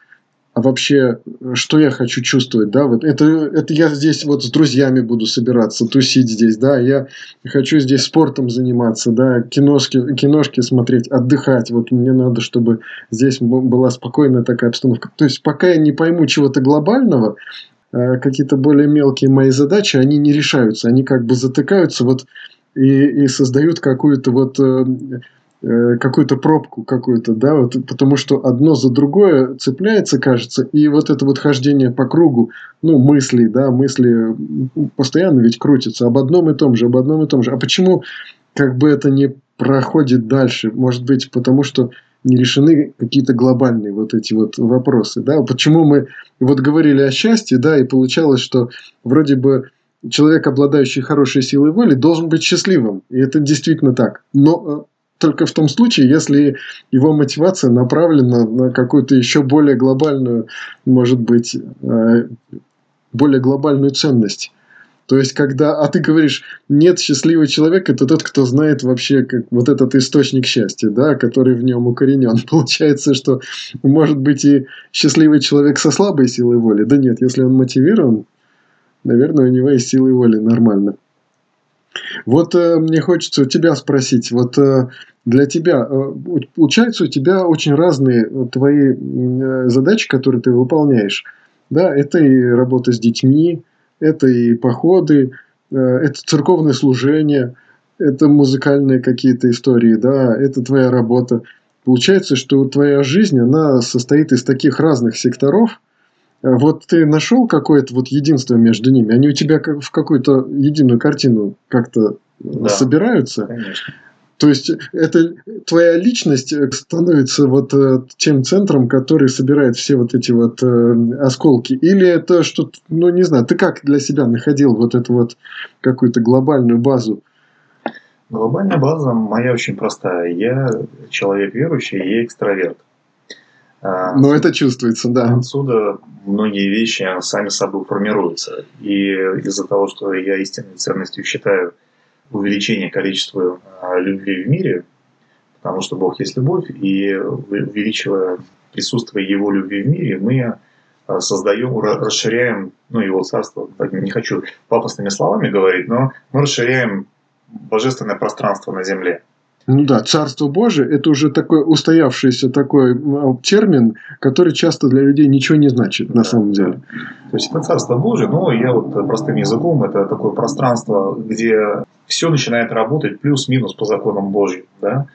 а вообще, что я хочу чувствовать, да, вот это, это я здесь вот с друзьями буду собираться, тусить здесь, да, я хочу здесь спортом заниматься, да, киношки, киношки смотреть, отдыхать, вот мне надо, чтобы здесь была спокойная такая обстановка. То есть, пока я не пойму чего-то глобального, э, какие-то более мелкие мои задачи, они не решаются, они как бы затыкаются вот и, и создают какую-то вот э, какую-то пробку какую-то, да, вот, потому что одно за другое цепляется, кажется, и вот это вот хождение по кругу, ну, мысли, да, мысли постоянно ведь крутятся об одном и том же, об одном и том же. А почему как бы это не проходит дальше? Может быть, потому что не решены какие-то глобальные вот эти вот вопросы, да? Почему мы вот говорили о счастье, да, и получалось, что вроде бы человек, обладающий хорошей силой воли, должен быть счастливым. И это действительно так. Но э, только в том случае, если его мотивация направлена на какую-то еще более глобальную, может быть, э, более глобальную ценность. То есть, когда, а ты говоришь, нет, счастливый человек – это тот, кто знает вообще как, вот этот источник счастья, да, который в нем укоренен. Получается, что может быть и счастливый человек со слабой силой воли. Да нет, если он мотивирован, наверное, у него есть силы воли нормально. Вот э, мне хочется у тебя спросить, вот э, для тебя, э, получается, у тебя очень разные э, твои э, задачи, которые ты выполняешь. Да, это и работа с детьми, это и походы, э, это церковное служение, это музыкальные какие-то истории, да, это твоя работа. Получается, что твоя жизнь, она состоит из таких разных секторов – вот ты нашел какое-то вот единство между ними? Они у тебя как в какую-то единую картину как-то э, да, собираются? Конечно. То есть это твоя личность э, становится вот тем центром, который собирает все вот эти вот осколки, или это что, ну не знаю, ты как для себя находил вот эту вот какую-то глобальную базу? Глобальная база моя очень простая. Я человек верующий, я экстраверт. А, Но это чувствуется, да. Отсюда многие вещи сами собой формируются. И из-за того, что я истинной ценностью считаю увеличение количества а, любви в мире, потому что Бог есть любовь, и увеличивая присутствие Его любви в мире, мы а, создаем, расширяем ну, Его царство. Не хочу пафосными словами говорить, но мы расширяем божественное пространство на земле. Ну да, Царство Божие – это уже такой устоявшийся такой термин, который часто для людей ничего не значит на самом деле. То есть это Царство Божие, но я вот простым языком, это такое пространство, где все начинает работать плюс-минус по законам Божьим. Да?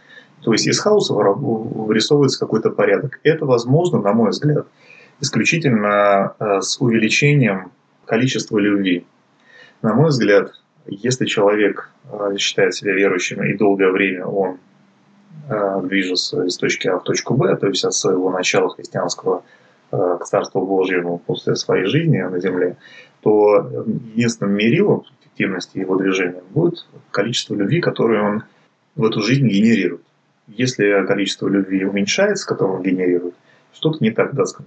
То есть из хаоса вырисовывается какой-то порядок. Это возможно, на мой взгляд, исключительно э, с увеличением количества любви. На мой взгляд, если человек э, считает себя верующим и долгое время он э, движется из точки А в точку Б, то есть от своего начала христианского к Царству Божьему после своей жизни на земле, то единственным мерилом эффективности его движения будет количество любви, которое он в эту жизнь генерирует. Если количество любви уменьшается, которое он генерирует, что-то не так в датском.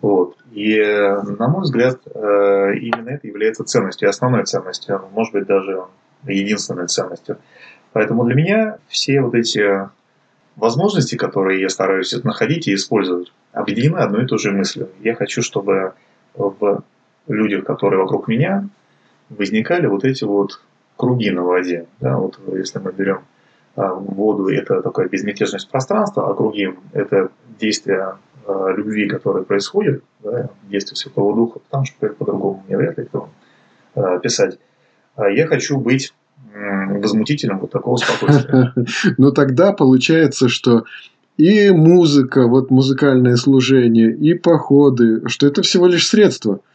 Вот. И, на мой взгляд, э, именно это является ценностью, основной ценностью, может быть, даже единственной ценностью. Поэтому для меня все вот эти возможности, которые я стараюсь находить и использовать, объединены одной и той же мыслью. Я хочу, чтобы в людях, которые вокруг меня, возникали вот эти вот круги на воде. Да, вот если мы берем а, воду, это такая безмятежность пространства, а круги – это действие а, любви, которое происходит, да, действие Святого Духа, потому что по-другому мне вряд ли это а, писать. Я хочу быть возмутительным вот такого спокойствия. Ну тогда получается, что и музыка, вот музыкальное служение, и походы, что это всего лишь средства –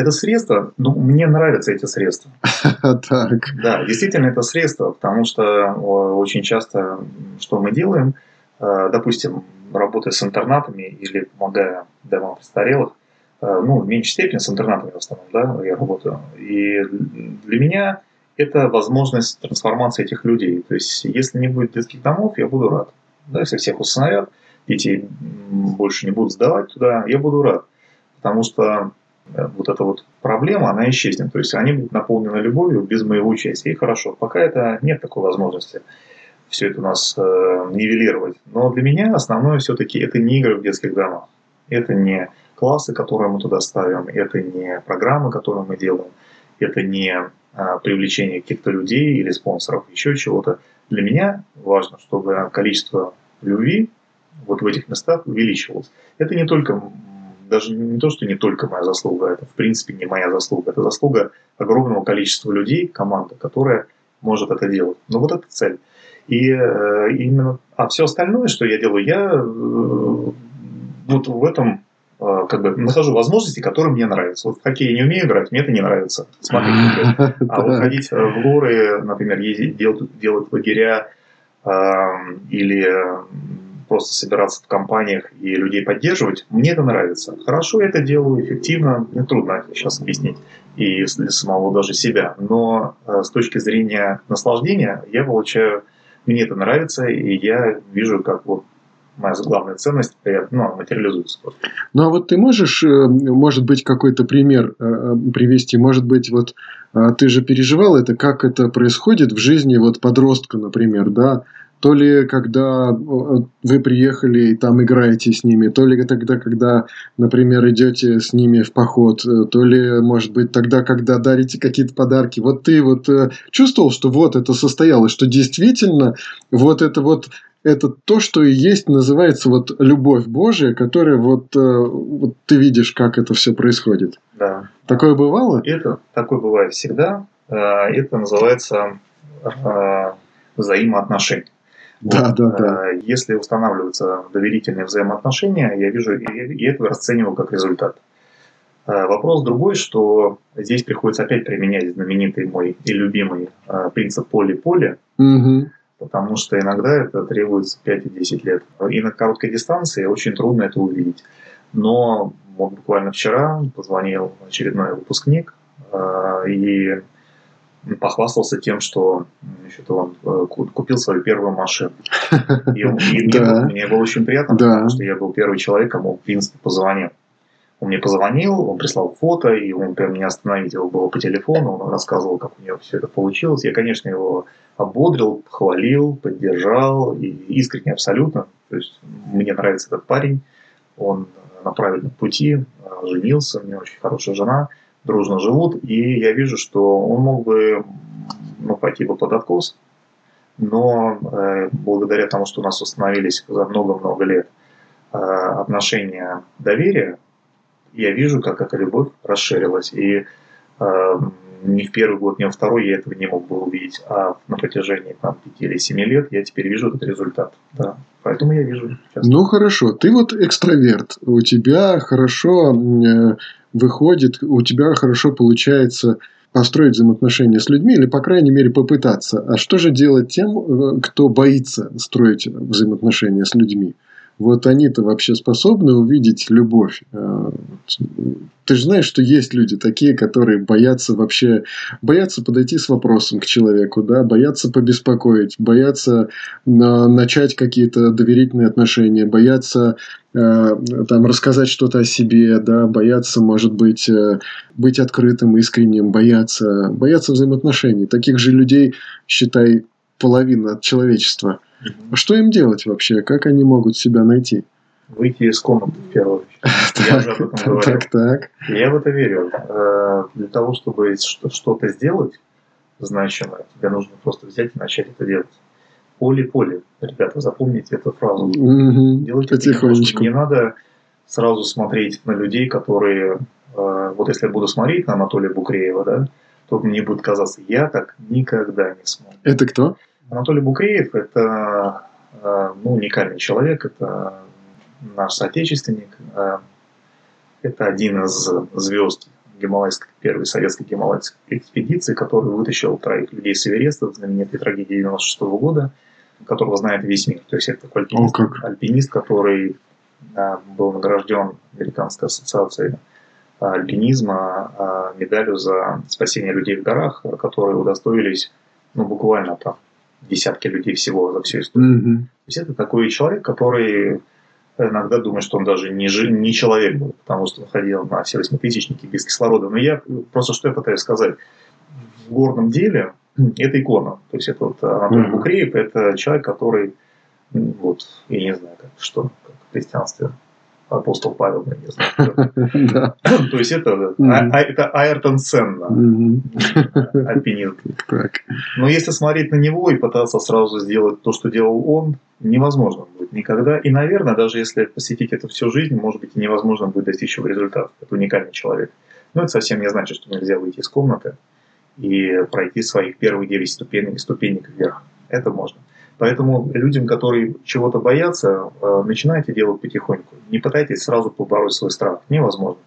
это средство, ну, мне нравятся эти средства. Так. Да, действительно это средство, потому что очень часто, что мы делаем, э, допустим, работая с интернатами или помогая домам престарелых, э, ну, в меньшей степени с интернатами в основном, да, я работаю. И для меня это возможность трансформации этих людей. То есть, если не будет детских домов, я буду рад. Да, если всех установят, детей больше не будут сдавать туда, я буду рад. Потому что Э, вот эта вот проблема, она исчезнет. То есть они будут наполнены любовью без моего участия. И хорошо, пока это нет такой возможности все это у нас э, нивелировать. Но для меня основное все-таки это не игры в детских домах. Это не классы, которые мы туда ставим, это не программы, которые мы делаем, это не э, привлечение каких-то людей или спонсоров, еще чего-то. Для меня важно, чтобы количество любви вот в этих местах увеличивалось. Это не только даже не то, что не только моя заслуга, это в принципе не моя заслуга, это заслуга огромного количества людей, команды, которая может это делать. Но вот это цель. И э, именно, а все остальное, что я делаю, я э, вот в этом э, как бы нахожу возможности, которые мне нравятся. Вот в хоккей я не умею играть, мне это не нравится. Смотреть. А вот ходить в горы, например, ездить, делать, делать лагеря э, или просто собираться в компаниях и людей поддерживать, мне это нравится. Хорошо я это делаю, эффективно, мне трудно сейчас объяснить, и для самого даже себя. Но э, с точки зрения наслаждения я получаю, мне это нравится, и я вижу, как вот моя главная ценность ну, материализуется. Ну а вот ты можешь, э, может быть, какой-то пример э, привести? Может быть, вот ты же переживал это, как это происходит в жизни вот подростка, например, да? То ли когда вы приехали и там играете с ними, то ли тогда, когда, например, идете с ними в поход, э, то ли, может быть, тогда, когда дарите какие-то подарки. Вот ты вот э, чувствовал, что вот это состоялось, что действительно вот это вот это то, что и есть, называется вот любовь Божия, которая вот, э, вот ты видишь, как это все происходит. Да. Такое бывало? Это такое бывает всегда. Это называется взаимоотношения. Да, вот. да, да. Э, если устанавливаются доверительные взаимоотношения, я вижу, и это расцениваю как результат. Э, вопрос другой, что здесь приходится опять применять знаменитый мой и любимый э, принцип поле-поле, угу. потому что иногда это требуется 5 и 10 лет. И на короткой дистанции очень трудно это увидеть. Но вот буквально вчера позвонил очередной выпускник, и похвастался тем, что значит, он э, купил свою первую машину. И, и мне, да. мне было очень приятно, да. потому что я был первый человек, кому, в принципе, позвонил. Он мне позвонил, он прислал фото, и он прям меня остановить его было по телефону, он рассказывал, как у него все это получилось. Я, конечно, его ободрил, хвалил, поддержал, и искренне абсолютно. То есть мне нравится этот парень, он на правильном пути, э, женился, у него очень хорошая жена – дружно живут, и я вижу, что он мог бы ну, пойти бы под откос, но э, благодаря тому, что у нас установились за много-много лет э, отношения доверия, я вижу, как эта любовь расширилась. И э, ни в первый год, ни во второй я этого не мог бы увидеть, а на протяжении там, 5 или 7 лет я теперь вижу этот результат. Да. Поэтому я вижу. Сейчас. Ну хорошо, ты вот экстраверт, у тебя хорошо э, выходит, у тебя хорошо получается построить взаимоотношения с людьми или, по крайней мере, попытаться. А что же делать тем, э, кто боится строить взаимоотношения с людьми? Вот они-то вообще способны увидеть любовь. Э, ты же знаешь, что есть люди такие, которые боятся вообще, боятся подойти с вопросом к человеку, да, боятся побеспокоить, боятся начать какие-то доверительные отношения, боятся э, там рассказать что-то о себе, да, боятся, может быть, э, быть открытым, искренним, боятся, боятся взаимоотношений. Таких же людей, считай, половина человечества. Что им делать вообще? Как они могут себя найти? выйти из комнаты в первую очередь. Я уже об этом говорил. Так, так. Я в это верю. Э, для того, чтобы что-то сделать значимое, тебе нужно просто взять и начать это делать. Поле-поле. Ребята, запомните эту фразу. Угу, Делайте потихонечку. Не надо сразу смотреть на людей, которые... Э, вот если я буду смотреть на Анатолия Букреева, да, то мне будет казаться, я так никогда не смогу. Это кто? Анатолий Букреев – это э, ну, уникальный человек, это наш соотечественник. Э, это один из звезд гималайской, первой советской гималайской экспедиции, который вытащил троих людей с Эвереста в знаменитой трагедии 96 -го года, которого знает весь мир. То есть это альпинист, О, как. альпинист который э, был награжден Американской ассоциацией альпинизма медалью за спасение людей в горах, которые удостоились ну, буквально там десятки людей всего за всю историю. Mm-hmm. То есть это такой человек, который иногда думает, что он даже не, жи, не человек был, потому что ходил на все восьмитысячники без кислорода. Но я просто что я пытаюсь сказать. В горном деле это икона. То есть это вот Анатолий mm-hmm. Букреев, это человек, который, вот, я не знаю, как, что как в христианстве апостол Павел, я не знаю. То есть это, а, а, это Айртон Сенна, альпинист. Но если смотреть на него и пытаться сразу сделать то, что делал он, невозможно будет никогда. И, наверное, даже если посетить это всю жизнь, может быть, и невозможно будет достичь его результата. Это уникальный человек. Но это совсем не значит, что нельзя выйти из комнаты и пройти своих первых 9 ступенек, ступенек вверх. Это можно. Поэтому людям, которые чего-то боятся, э, начинайте делать потихоньку. Не пытайтесь сразу побороть свой страх. Невозможно.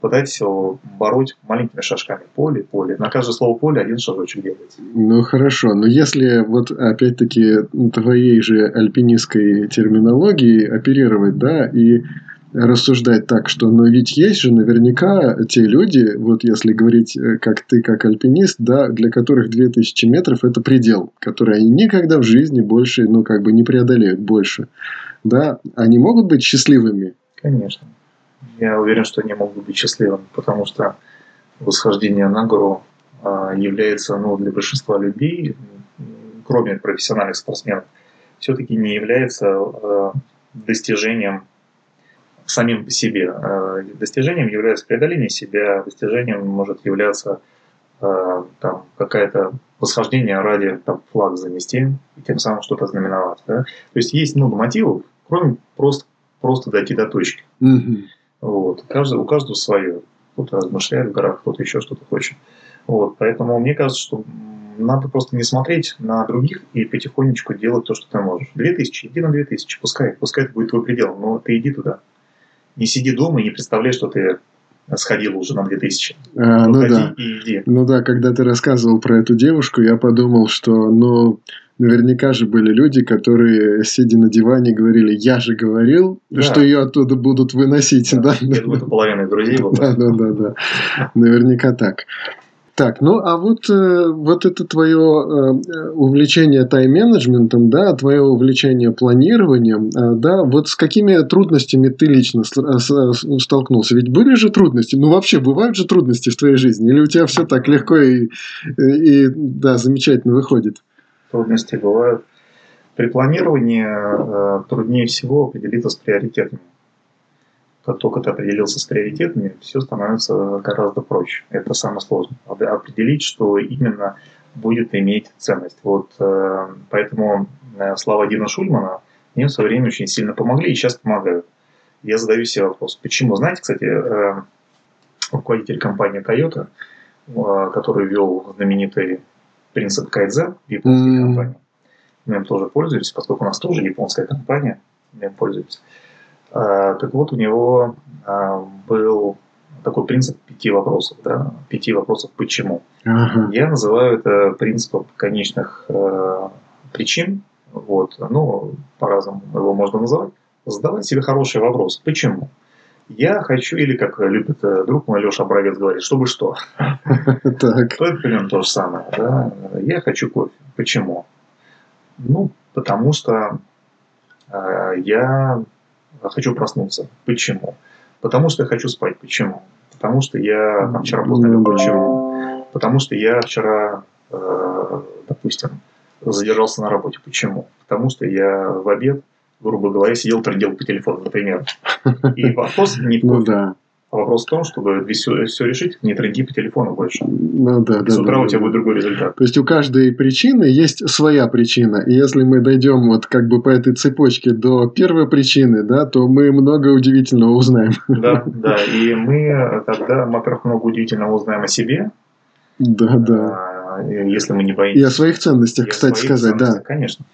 Пытайтесь его бороть маленькими шажками. Поле, поле. На каждое слово поле один шажочек делайте. Ну хорошо, но если вот опять-таки твоей же альпинистской терминологии оперировать, да, и рассуждать так, что но ведь есть же наверняка те люди, вот если говорить э, как ты, как альпинист, да, для которых 2000 метров это предел, который они никогда в жизни больше, ну, как бы не преодолеют больше. Да, они могут быть счастливыми? Конечно. Я уверен, что они могут быть счастливыми, потому что восхождение на гору а, является, ну, для большинства людей, кроме профессиональных спортсменов, все-таки не является а, достижением самим по себе. Э, достижением является преодоление себя, достижением может являться э, там, какая-то восхождение ради там, флаг занести и тем самым что-то знаменовать. Да? То есть есть много мотивов, кроме просто, просто дойти до точки. Mm-hmm. Вот. Каждый, у каждого свое. Кто-то размышляет в горах, кто-то еще что-то хочет. Вот. Поэтому мне кажется, что надо просто не смотреть на других и потихонечку делать то, что ты можешь. 2000, иди на 2000, пускай, пускай это будет твой предел, но ты иди туда не сиди дома и не представляй, что ты сходил уже на 2000. А, ну да. и иди. Ну да, когда ты рассказывал про эту девушку, я подумал, что, ну, наверняка же были люди, которые, сидя на диване, говорили, я же говорил, да. что ее оттуда будут выносить. Да, да? Я думаю, это половина друзей было. Да, да, да, да. Наверняка так. Так, ну а вот, э, вот это твое э, увлечение тайм-менеджментом, да, твое увлечение планированием, э, да, вот с какими трудностями ты лично столкнулся? Ведь были же трудности, ну вообще бывают же трудности в твоей жизни, или у тебя все так легко и, и да, замечательно выходит? Трудности бывают. При планировании труднее всего определиться с приоритетами как только ты определился с приоритетами, все становится гораздо проще. Это самое сложное. Определить, что именно будет иметь ценность. Вот, э, поэтому э, слова Дина Шульмана мне в свое время очень сильно помогли и сейчас помогают. Я задаю себе вопрос, почему? Знаете, кстати, э, руководитель компании Toyota, который ввел знаменитый принцип кайдзен в японской mm-hmm. компании, мы им тоже пользуемся, поскольку у нас тоже японская компания, мы им пользуемся. А, так вот, у него а, был такой принцип пяти вопросов, да, пяти вопросов почему. Ага. Я называю это принципом конечных э, причин, вот, ну, по-разному его можно называть, задавать себе хороший вопрос. Почему? Я хочу, или как любит э, друг мой Леша Бровец говорит, чтобы что. Так. То это примерно то же самое. Да? Я хочу кофе. Почему? Ну, потому что э, я хочу проснуться. Почему? Потому что я хочу спать. Почему? Потому что я там, вчера поздно лег. Почему? Потому что я вчера, э, допустим, задержался на работе. Почему? Потому что я в обед, грубо говоря, сидел, трендел по телефону, например. И вопрос не в ну кофе. Ну, да. А вопрос в том, чтобы все, все решить, не тренди по телефону больше. Ну, да, и да, с утра да, у тебя да. будет другой результат. То есть у каждой причины есть своя причина. И если мы дойдем вот как бы по этой цепочке до первой причины, да, то мы много удивительного узнаем. Да, да. И мы тогда, во-первых, много удивительного узнаем о себе. Да, да. А, если мы не боимся. И о своих ценностях, кстати сказать, да. Конечно.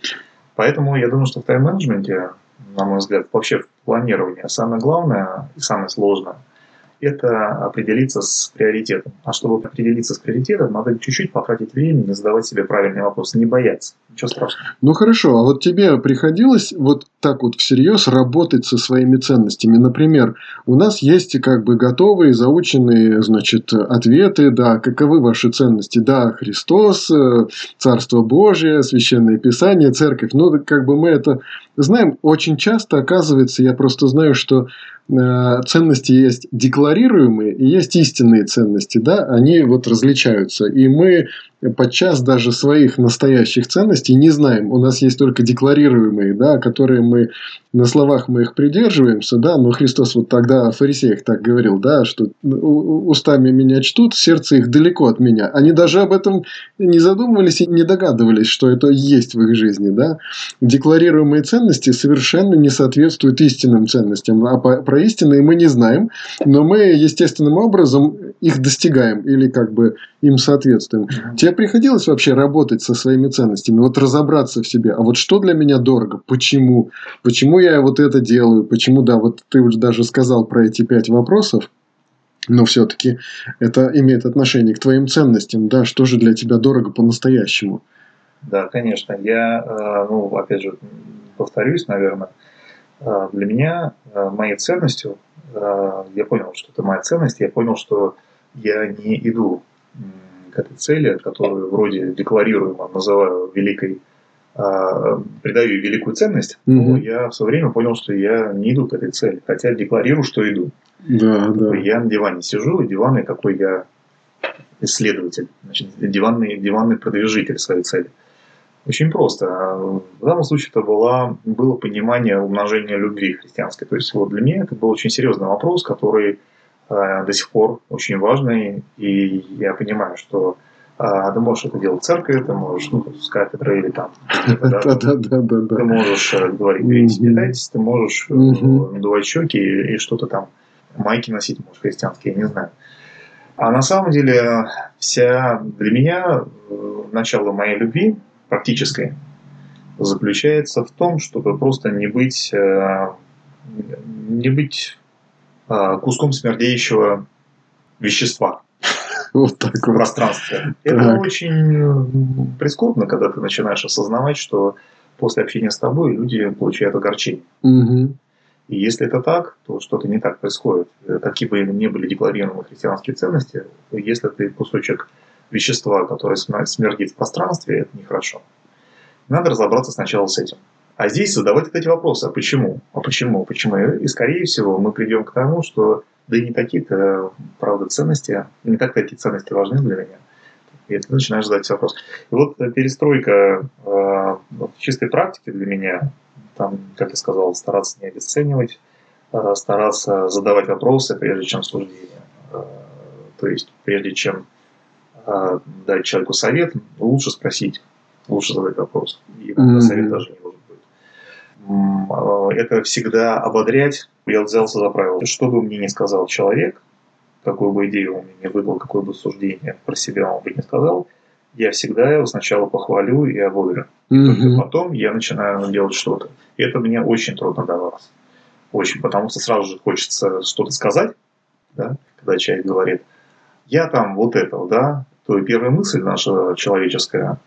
Поэтому я думаю, что в тайм-менеджменте, на мой взгляд, вообще в планировании самое главное и самое сложное – это определиться с приоритетом. А чтобы определиться с приоритетом, надо чуть-чуть потратить времени, задавать себе правильные вопросы, не бояться. Ничего страшного. Ну хорошо, а вот тебе приходилось вот так вот всерьез работать со своими ценностями? Например, у нас есть как бы готовые, заученные, значит, ответы, да, каковы ваши ценности? Да, Христос, э, Царство Божие, Священное Писание, Церковь. Ну, как бы мы это знаем. Очень часто, оказывается, я просто знаю, что ценности есть декларируемые и есть истинные ценности, да, они вот различаются. И мы подчас даже своих настоящих ценностей не знаем. У нас есть только декларируемые, да, которые мы на словах мы их придерживаемся, да, но Христос вот тогда о фарисеях так говорил, да, что устами меня чтут, сердце их далеко от меня. Они даже об этом не задумывались и не догадывались, что это есть в их жизни, да. Декларируемые ценности совершенно не соответствуют истинным ценностям, а про истинные мы не знаем, но мы естественным образом их достигаем или как бы им соответствуем. Те Тебе приходилось вообще работать со своими ценностями, вот разобраться в себе, а вот что для меня дорого, почему, почему я вот это делаю, почему, да, вот ты уже даже сказал про эти пять вопросов, но все-таки это имеет отношение к твоим ценностям, да, что же для тебя дорого по-настоящему? Да, конечно, я, э, ну, опять же, повторюсь, наверное, э, для меня э, моей ценностью, я понял, что это моя ценность, я понял, что я не иду к этой цели, которую вроде декларируемо называю великой, а, придаю великую ценность, угу. но я в свое время понял, что я не иду к этой цели, хотя декларирую, что иду. Да, да. Я на диване сижу, и диванный какой я исследователь, значит, диванный, диванный продвижитель своей цели. Очень просто. В данном случае это было, было понимание умножения любви христианской. То есть вот для меня это был очень серьезный вопрос, который до сих пор очень важный, и я понимаю, что а, ты можешь это делать в церкви, ты можешь, ну, с кафедры или там, да, ты можешь э, говорить, питайтесь, ты можешь э, надувать щеки и, что-то там, майки носить, может, христианские, я не знаю. А на самом деле вся для меня начало моей любви практической заключается в том, чтобы просто не быть, не быть куском смердеющего вещества вот так в вот. пространстве. Так. Это очень прискорбно, когда ты начинаешь осознавать, что после общения с тобой люди получают огорчение. Угу. И если это так, то что-то не так происходит. Какие бы ни были декларированы христианские ценности, если ты кусочек вещества, которое смердит в пространстве, это нехорошо. Надо разобраться сначала с этим. А здесь задавать вот эти вопросы, а почему? А почему? Почему? И, скорее всего, мы придем к тому, что да и не такие-то, правда, ценности, не так такие ценности важны для меня. И ты начинаешь задать вопрос. И вот перестройка э, в чистой практике для меня, там, как я сказал, стараться не обесценивать, э, стараться задавать вопросы, прежде чем суждение. Э, то есть, прежде чем э, дать человеку совет, лучше спросить, лучше задать вопрос. И mm-hmm. совет даже не это всегда ободрять. Я взялся за правило. Что бы мне ни сказал человек, какую бы идею он мне не выдал, какое бы суждение про себя он бы не сказал, я всегда его сначала похвалю и ободрю. Mm-hmm. Потом я начинаю делать что-то. И это мне очень трудно давалось. Очень, потому что сразу же хочется что-то сказать, да, когда человек говорит, я там вот этого, да, то и первая мысль наша человеческая,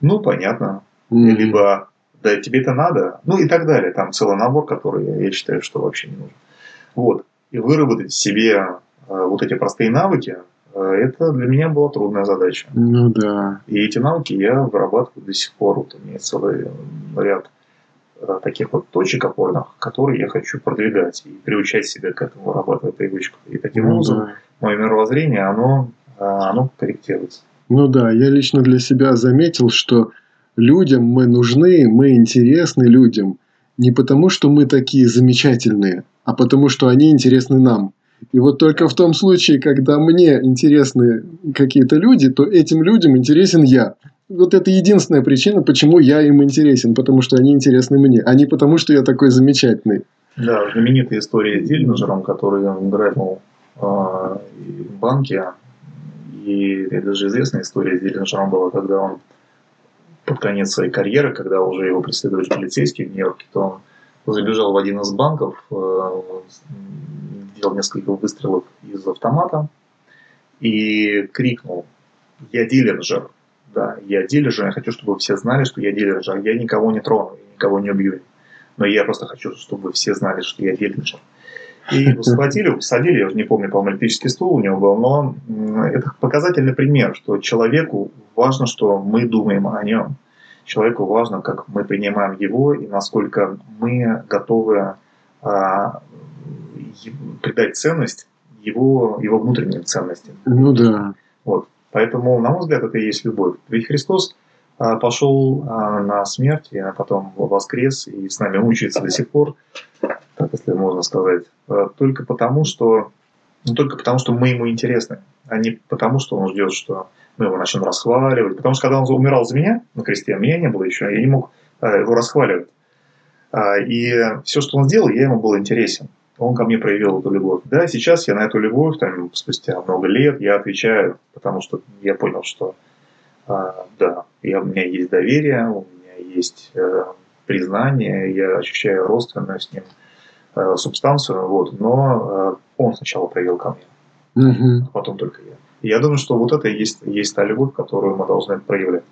ну, понятно. Mm-hmm. Либо да тебе это надо, ну и так далее. Там целый набор, который я, я считаю, что вообще не нужен. Вот. И выработать себе э, вот эти простые навыки, э, это для меня была трудная задача. Ну да. И эти навыки я вырабатываю до сих пор. Вот у меня целый ряд э, таких вот точек опорных, которые я хочу продвигать и приучать себя к этому, вырабатывая привычку. И таким Ну образом да. мое мировоззрение, оно, оно корректируется. Ну да, я лично для себя заметил, что людям мы нужны, мы интересны людям не потому, что мы такие замечательные, а потому, что они интересны нам. И вот только в том случае, когда мне интересны какие-то люди, то этим людям интересен я. Вот это единственная причина, почему я им интересен, потому что они интересны мне, а не потому, что я такой замечательный. Да, знаменитая история с Диллинджером, который грабил э, в банке. И это же известная история с Диллинджером была, когда он под конец своей карьеры, когда уже его преследовали полицейские в Нью-Йорке, то он забежал в один из банков, э, сделал несколько выстрелов из автомата и крикнул «Я Диллинджер». Да, я Диллинджер, я хочу, чтобы все знали, что я Диллинджер. Я никого не трону, никого не убью. Но я просто хочу, чтобы все знали, что я Диллинджер. И его схватили, посадили, я уже не помню, по-моему, электрический стул у него был, но это показательный пример, что человеку важно, что мы думаем о нем. Человеку важно, как мы принимаем его и насколько мы готовы а, придать ценность его, его внутренним ценностям. Ну да. Вот. Поэтому, на мой взгляд, это и есть любовь. Ведь Христос а, пошел а, на смерть, а потом воскрес и с нами мучается до сих пор, так если можно сказать, только потому, что ну, только потому, что мы ему интересны, а не потому, что он ждет, что мы его начнем расхваливать. Потому что когда он умирал за меня на кресте, меня не было еще, я не мог а, его расхваливать. А, И все, что он сделал, я ему был интересен. Он ко мне проявил эту любовь. Да, сейчас я на эту любовь, там, спустя много лет, я отвечаю, потому что я понял, что а, да, я, у меня есть доверие, у меня есть э, признание, я ощущаю родственную с ним э, субстанцию, вот, но э, он сначала проявил ко мне, Мгм. а потом только я. И я думаю, что вот это и есть, есть та любовь, которую мы должны проявлять.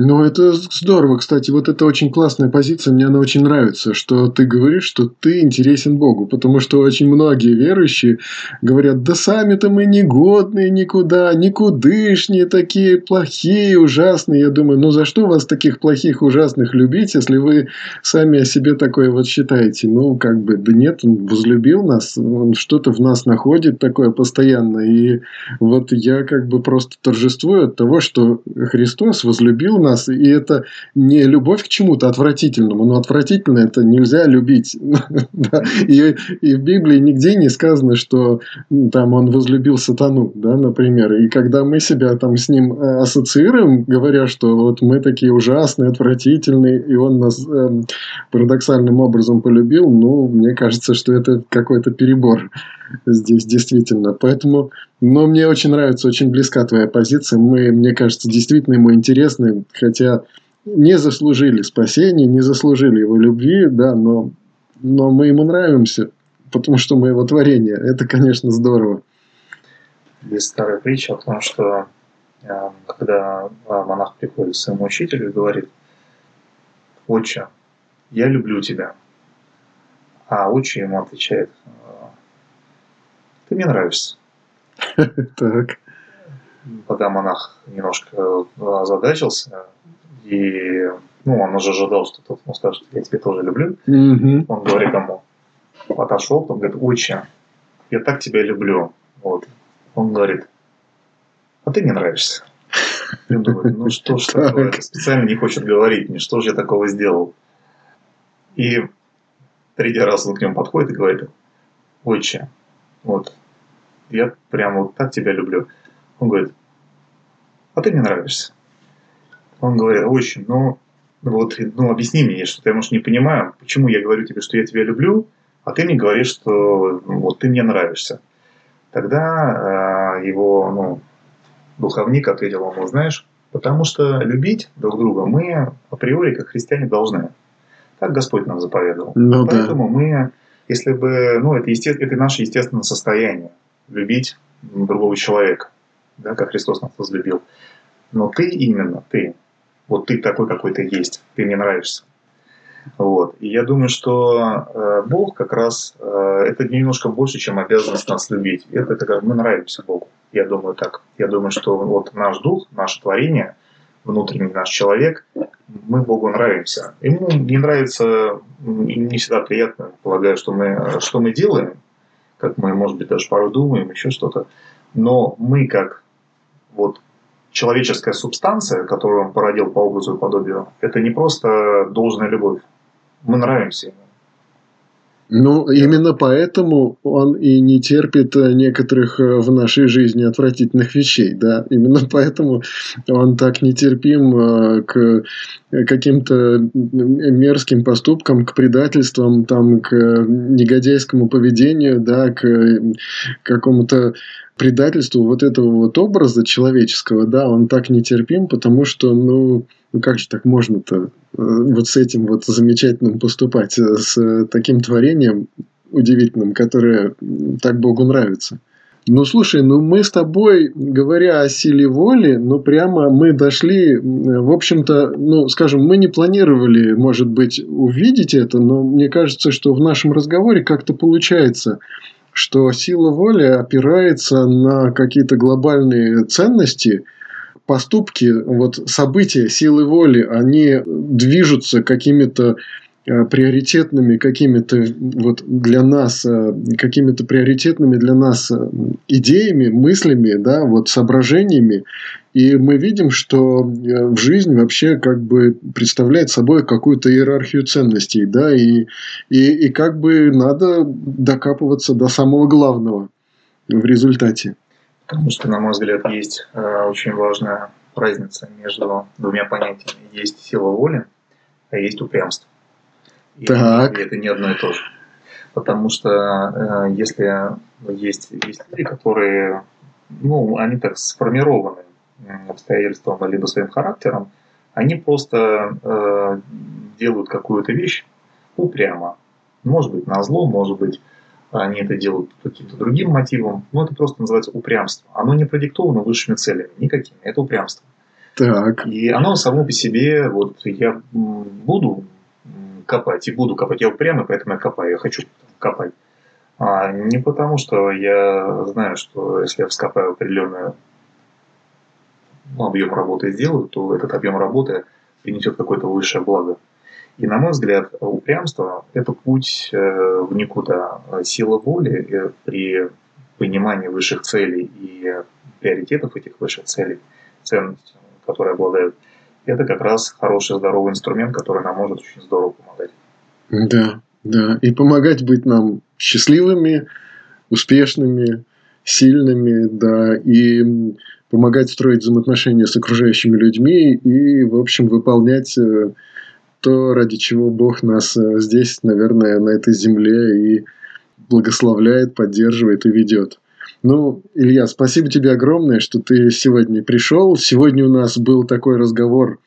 Ну, это здорово, кстати. Вот это очень классная позиция. Мне она очень нравится, что ты говоришь, что ты интересен Богу. Потому что очень многие верующие говорят, да сами-то мы негодные никуда, никудышние такие, плохие, ужасные. Я думаю, ну за что вас таких плохих, ужасных любить, если вы сами о себе такое вот считаете? Ну, как бы, да нет, он возлюбил нас, он что-то в нас находит такое постоянно. И вот я как бы просто торжествую от того, что Христос возлюбил нас, и это не любовь к чему-то отвратительному, но отвратительно это нельзя любить. И, и в Библии нигде не сказано, что там он возлюбил сатану, да, например. И когда мы себя там с ним э, ассоциируем, говоря, что вот мы такие ужасные, отвратительные, и он нас эм, парадоксальным образом полюбил, ну, мне кажется, что это какой-то перебор здесь действительно. Поэтому, но мне очень нравится, очень близка твоя позиция. Мы, мне кажется, действительно ему интересны, хотя не заслужили спасения, не заслужили его любви, да, но, но мы ему нравимся, потому что мы его творение. Это, конечно, здорово. Есть старая притча о том, что э, когда э, монах приходит к своему учителю и говорит, «Отче, я люблю тебя». А отче ему отвечает, «Ты мне нравишься». Так. Когда монах немножко э, озадачился, и ну, он уже ожидал, что тот ему скажет, я тебя тоже люблю, Мгм. он говорит ему, отошел, он говорит, отче, я так тебя люблю. Вот. Он говорит, а ты мне нравишься. Он думает, ну что ж Так. такое, специально не хочет говорить мне, что же я такого сделал. И третий раз он к нему подходит и говорит, отче, вот, я прям вот так тебя люблю. Он говорит, а ты мне нравишься. Он говорит, отче, ну, вот, ну, объясни мне, что-то я, может, не понимаю, почему я говорю тебе, что я тебя люблю, а ты мне говоришь, что ну, вот ты мне нравишься. Тогда э, его, ну, духовник ответил ему, знаешь, потому что любить друг друга мы априори, как христиане, должны. Так Господь нам заповедовал. Ну да. Поэтому мы, если бы, ну, это, есте- это наше естественное состояние, любить другого человека, да, как Христос нас возлюбил. Но ты именно, ты, вот ты такой, какой ты есть, ты мне нравишься. Вот. И я думаю, что э, Бог как раз э, это немножко больше, чем обязанность нас любить. Это как мы нравимся Богу. Я думаю так. Я думаю, что вот наш дух, наше творение, внутренний наш человек, мы Богу нравимся. Ему не нравится, не всегда приятно, полагаю, что мы, что мы делаем, как мы, может быть, даже пару думаем, еще что-то. Но мы как вот человеческая субстанция, которую он породил по образу и подобию, это не просто должная любовь. Мы нравимся ему. Ну, именно поэтому он и не терпит э, некоторых э, в нашей жизни отвратительных вещей, да. Именно поэтому он так нетерпим э, к каким-то мерзким поступкам, к предательствам, там, к негодяйскому поведению, да, к какому-то предательству вот этого вот образа человеческого, да, он так нетерпим, потому что, ну, ну как же так можно-то э, вот с этим вот замечательным поступать, э, с таким творением удивительным, которое так Богу нравится. Ну, слушай, ну мы с тобой, говоря о силе воли, ну прямо мы дошли, в общем-то, ну, скажем, мы не планировали, может быть, увидеть это, но мне кажется, что в нашем разговоре как-то получается, что сила воли опирается на какие-то глобальные ценности – поступки, вот события силы воли, они движутся какими-то э, приоритетными какими-то вот для нас э, какими-то приоритетными для нас э, идеями, мыслями, да, вот соображениями, и мы видим, что в жизнь вообще как бы представляет собой какую-то иерархию ценностей, да, и, и, и как бы надо докапываться до самого главного в результате. Потому что, на мой взгляд, есть э, очень важная разница между двумя понятиями. Есть сила воли, а есть упрямство. И так. это не одно и то же. Потому что э, если есть, есть люди, которые, ну, они так сформированы обстоятельством либо своим характером, они просто э, делают какую-то вещь упрямо. Может быть, на зло, может быть, они это делают по каким-то другим мотивам, но это просто называется упрямство. Оно не продиктовано высшими целями, никакими, это упрямство. Так. И оно само по себе, вот я буду копать и буду копать, я упрямый, поэтому я копаю, я хочу копать. А не потому, что я знаю, что если я вскопаю определенный ну, объем работы и сделаю, то этот объем работы принесет какое-то высшее благо. И, на мой взгляд, упрямство – это путь э, в никуда. Сила воли э, при понимании высших целей и приоритетов этих высших целей, ценностей, которые обладают, это как раз хороший, здоровый инструмент, который нам может очень здорово помогать. Да, да. И помогать быть нам счастливыми, успешными, сильными, да, и помогать строить взаимоотношения с окружающими людьми и, в общем, выполнять э, то, ради чего Бог нас э, здесь, наверное, на этой земле и благословляет, поддерживает и ведет. Ну, Илья, спасибо тебе огромное, что ты сегодня пришел. Сегодня у нас был такой разговор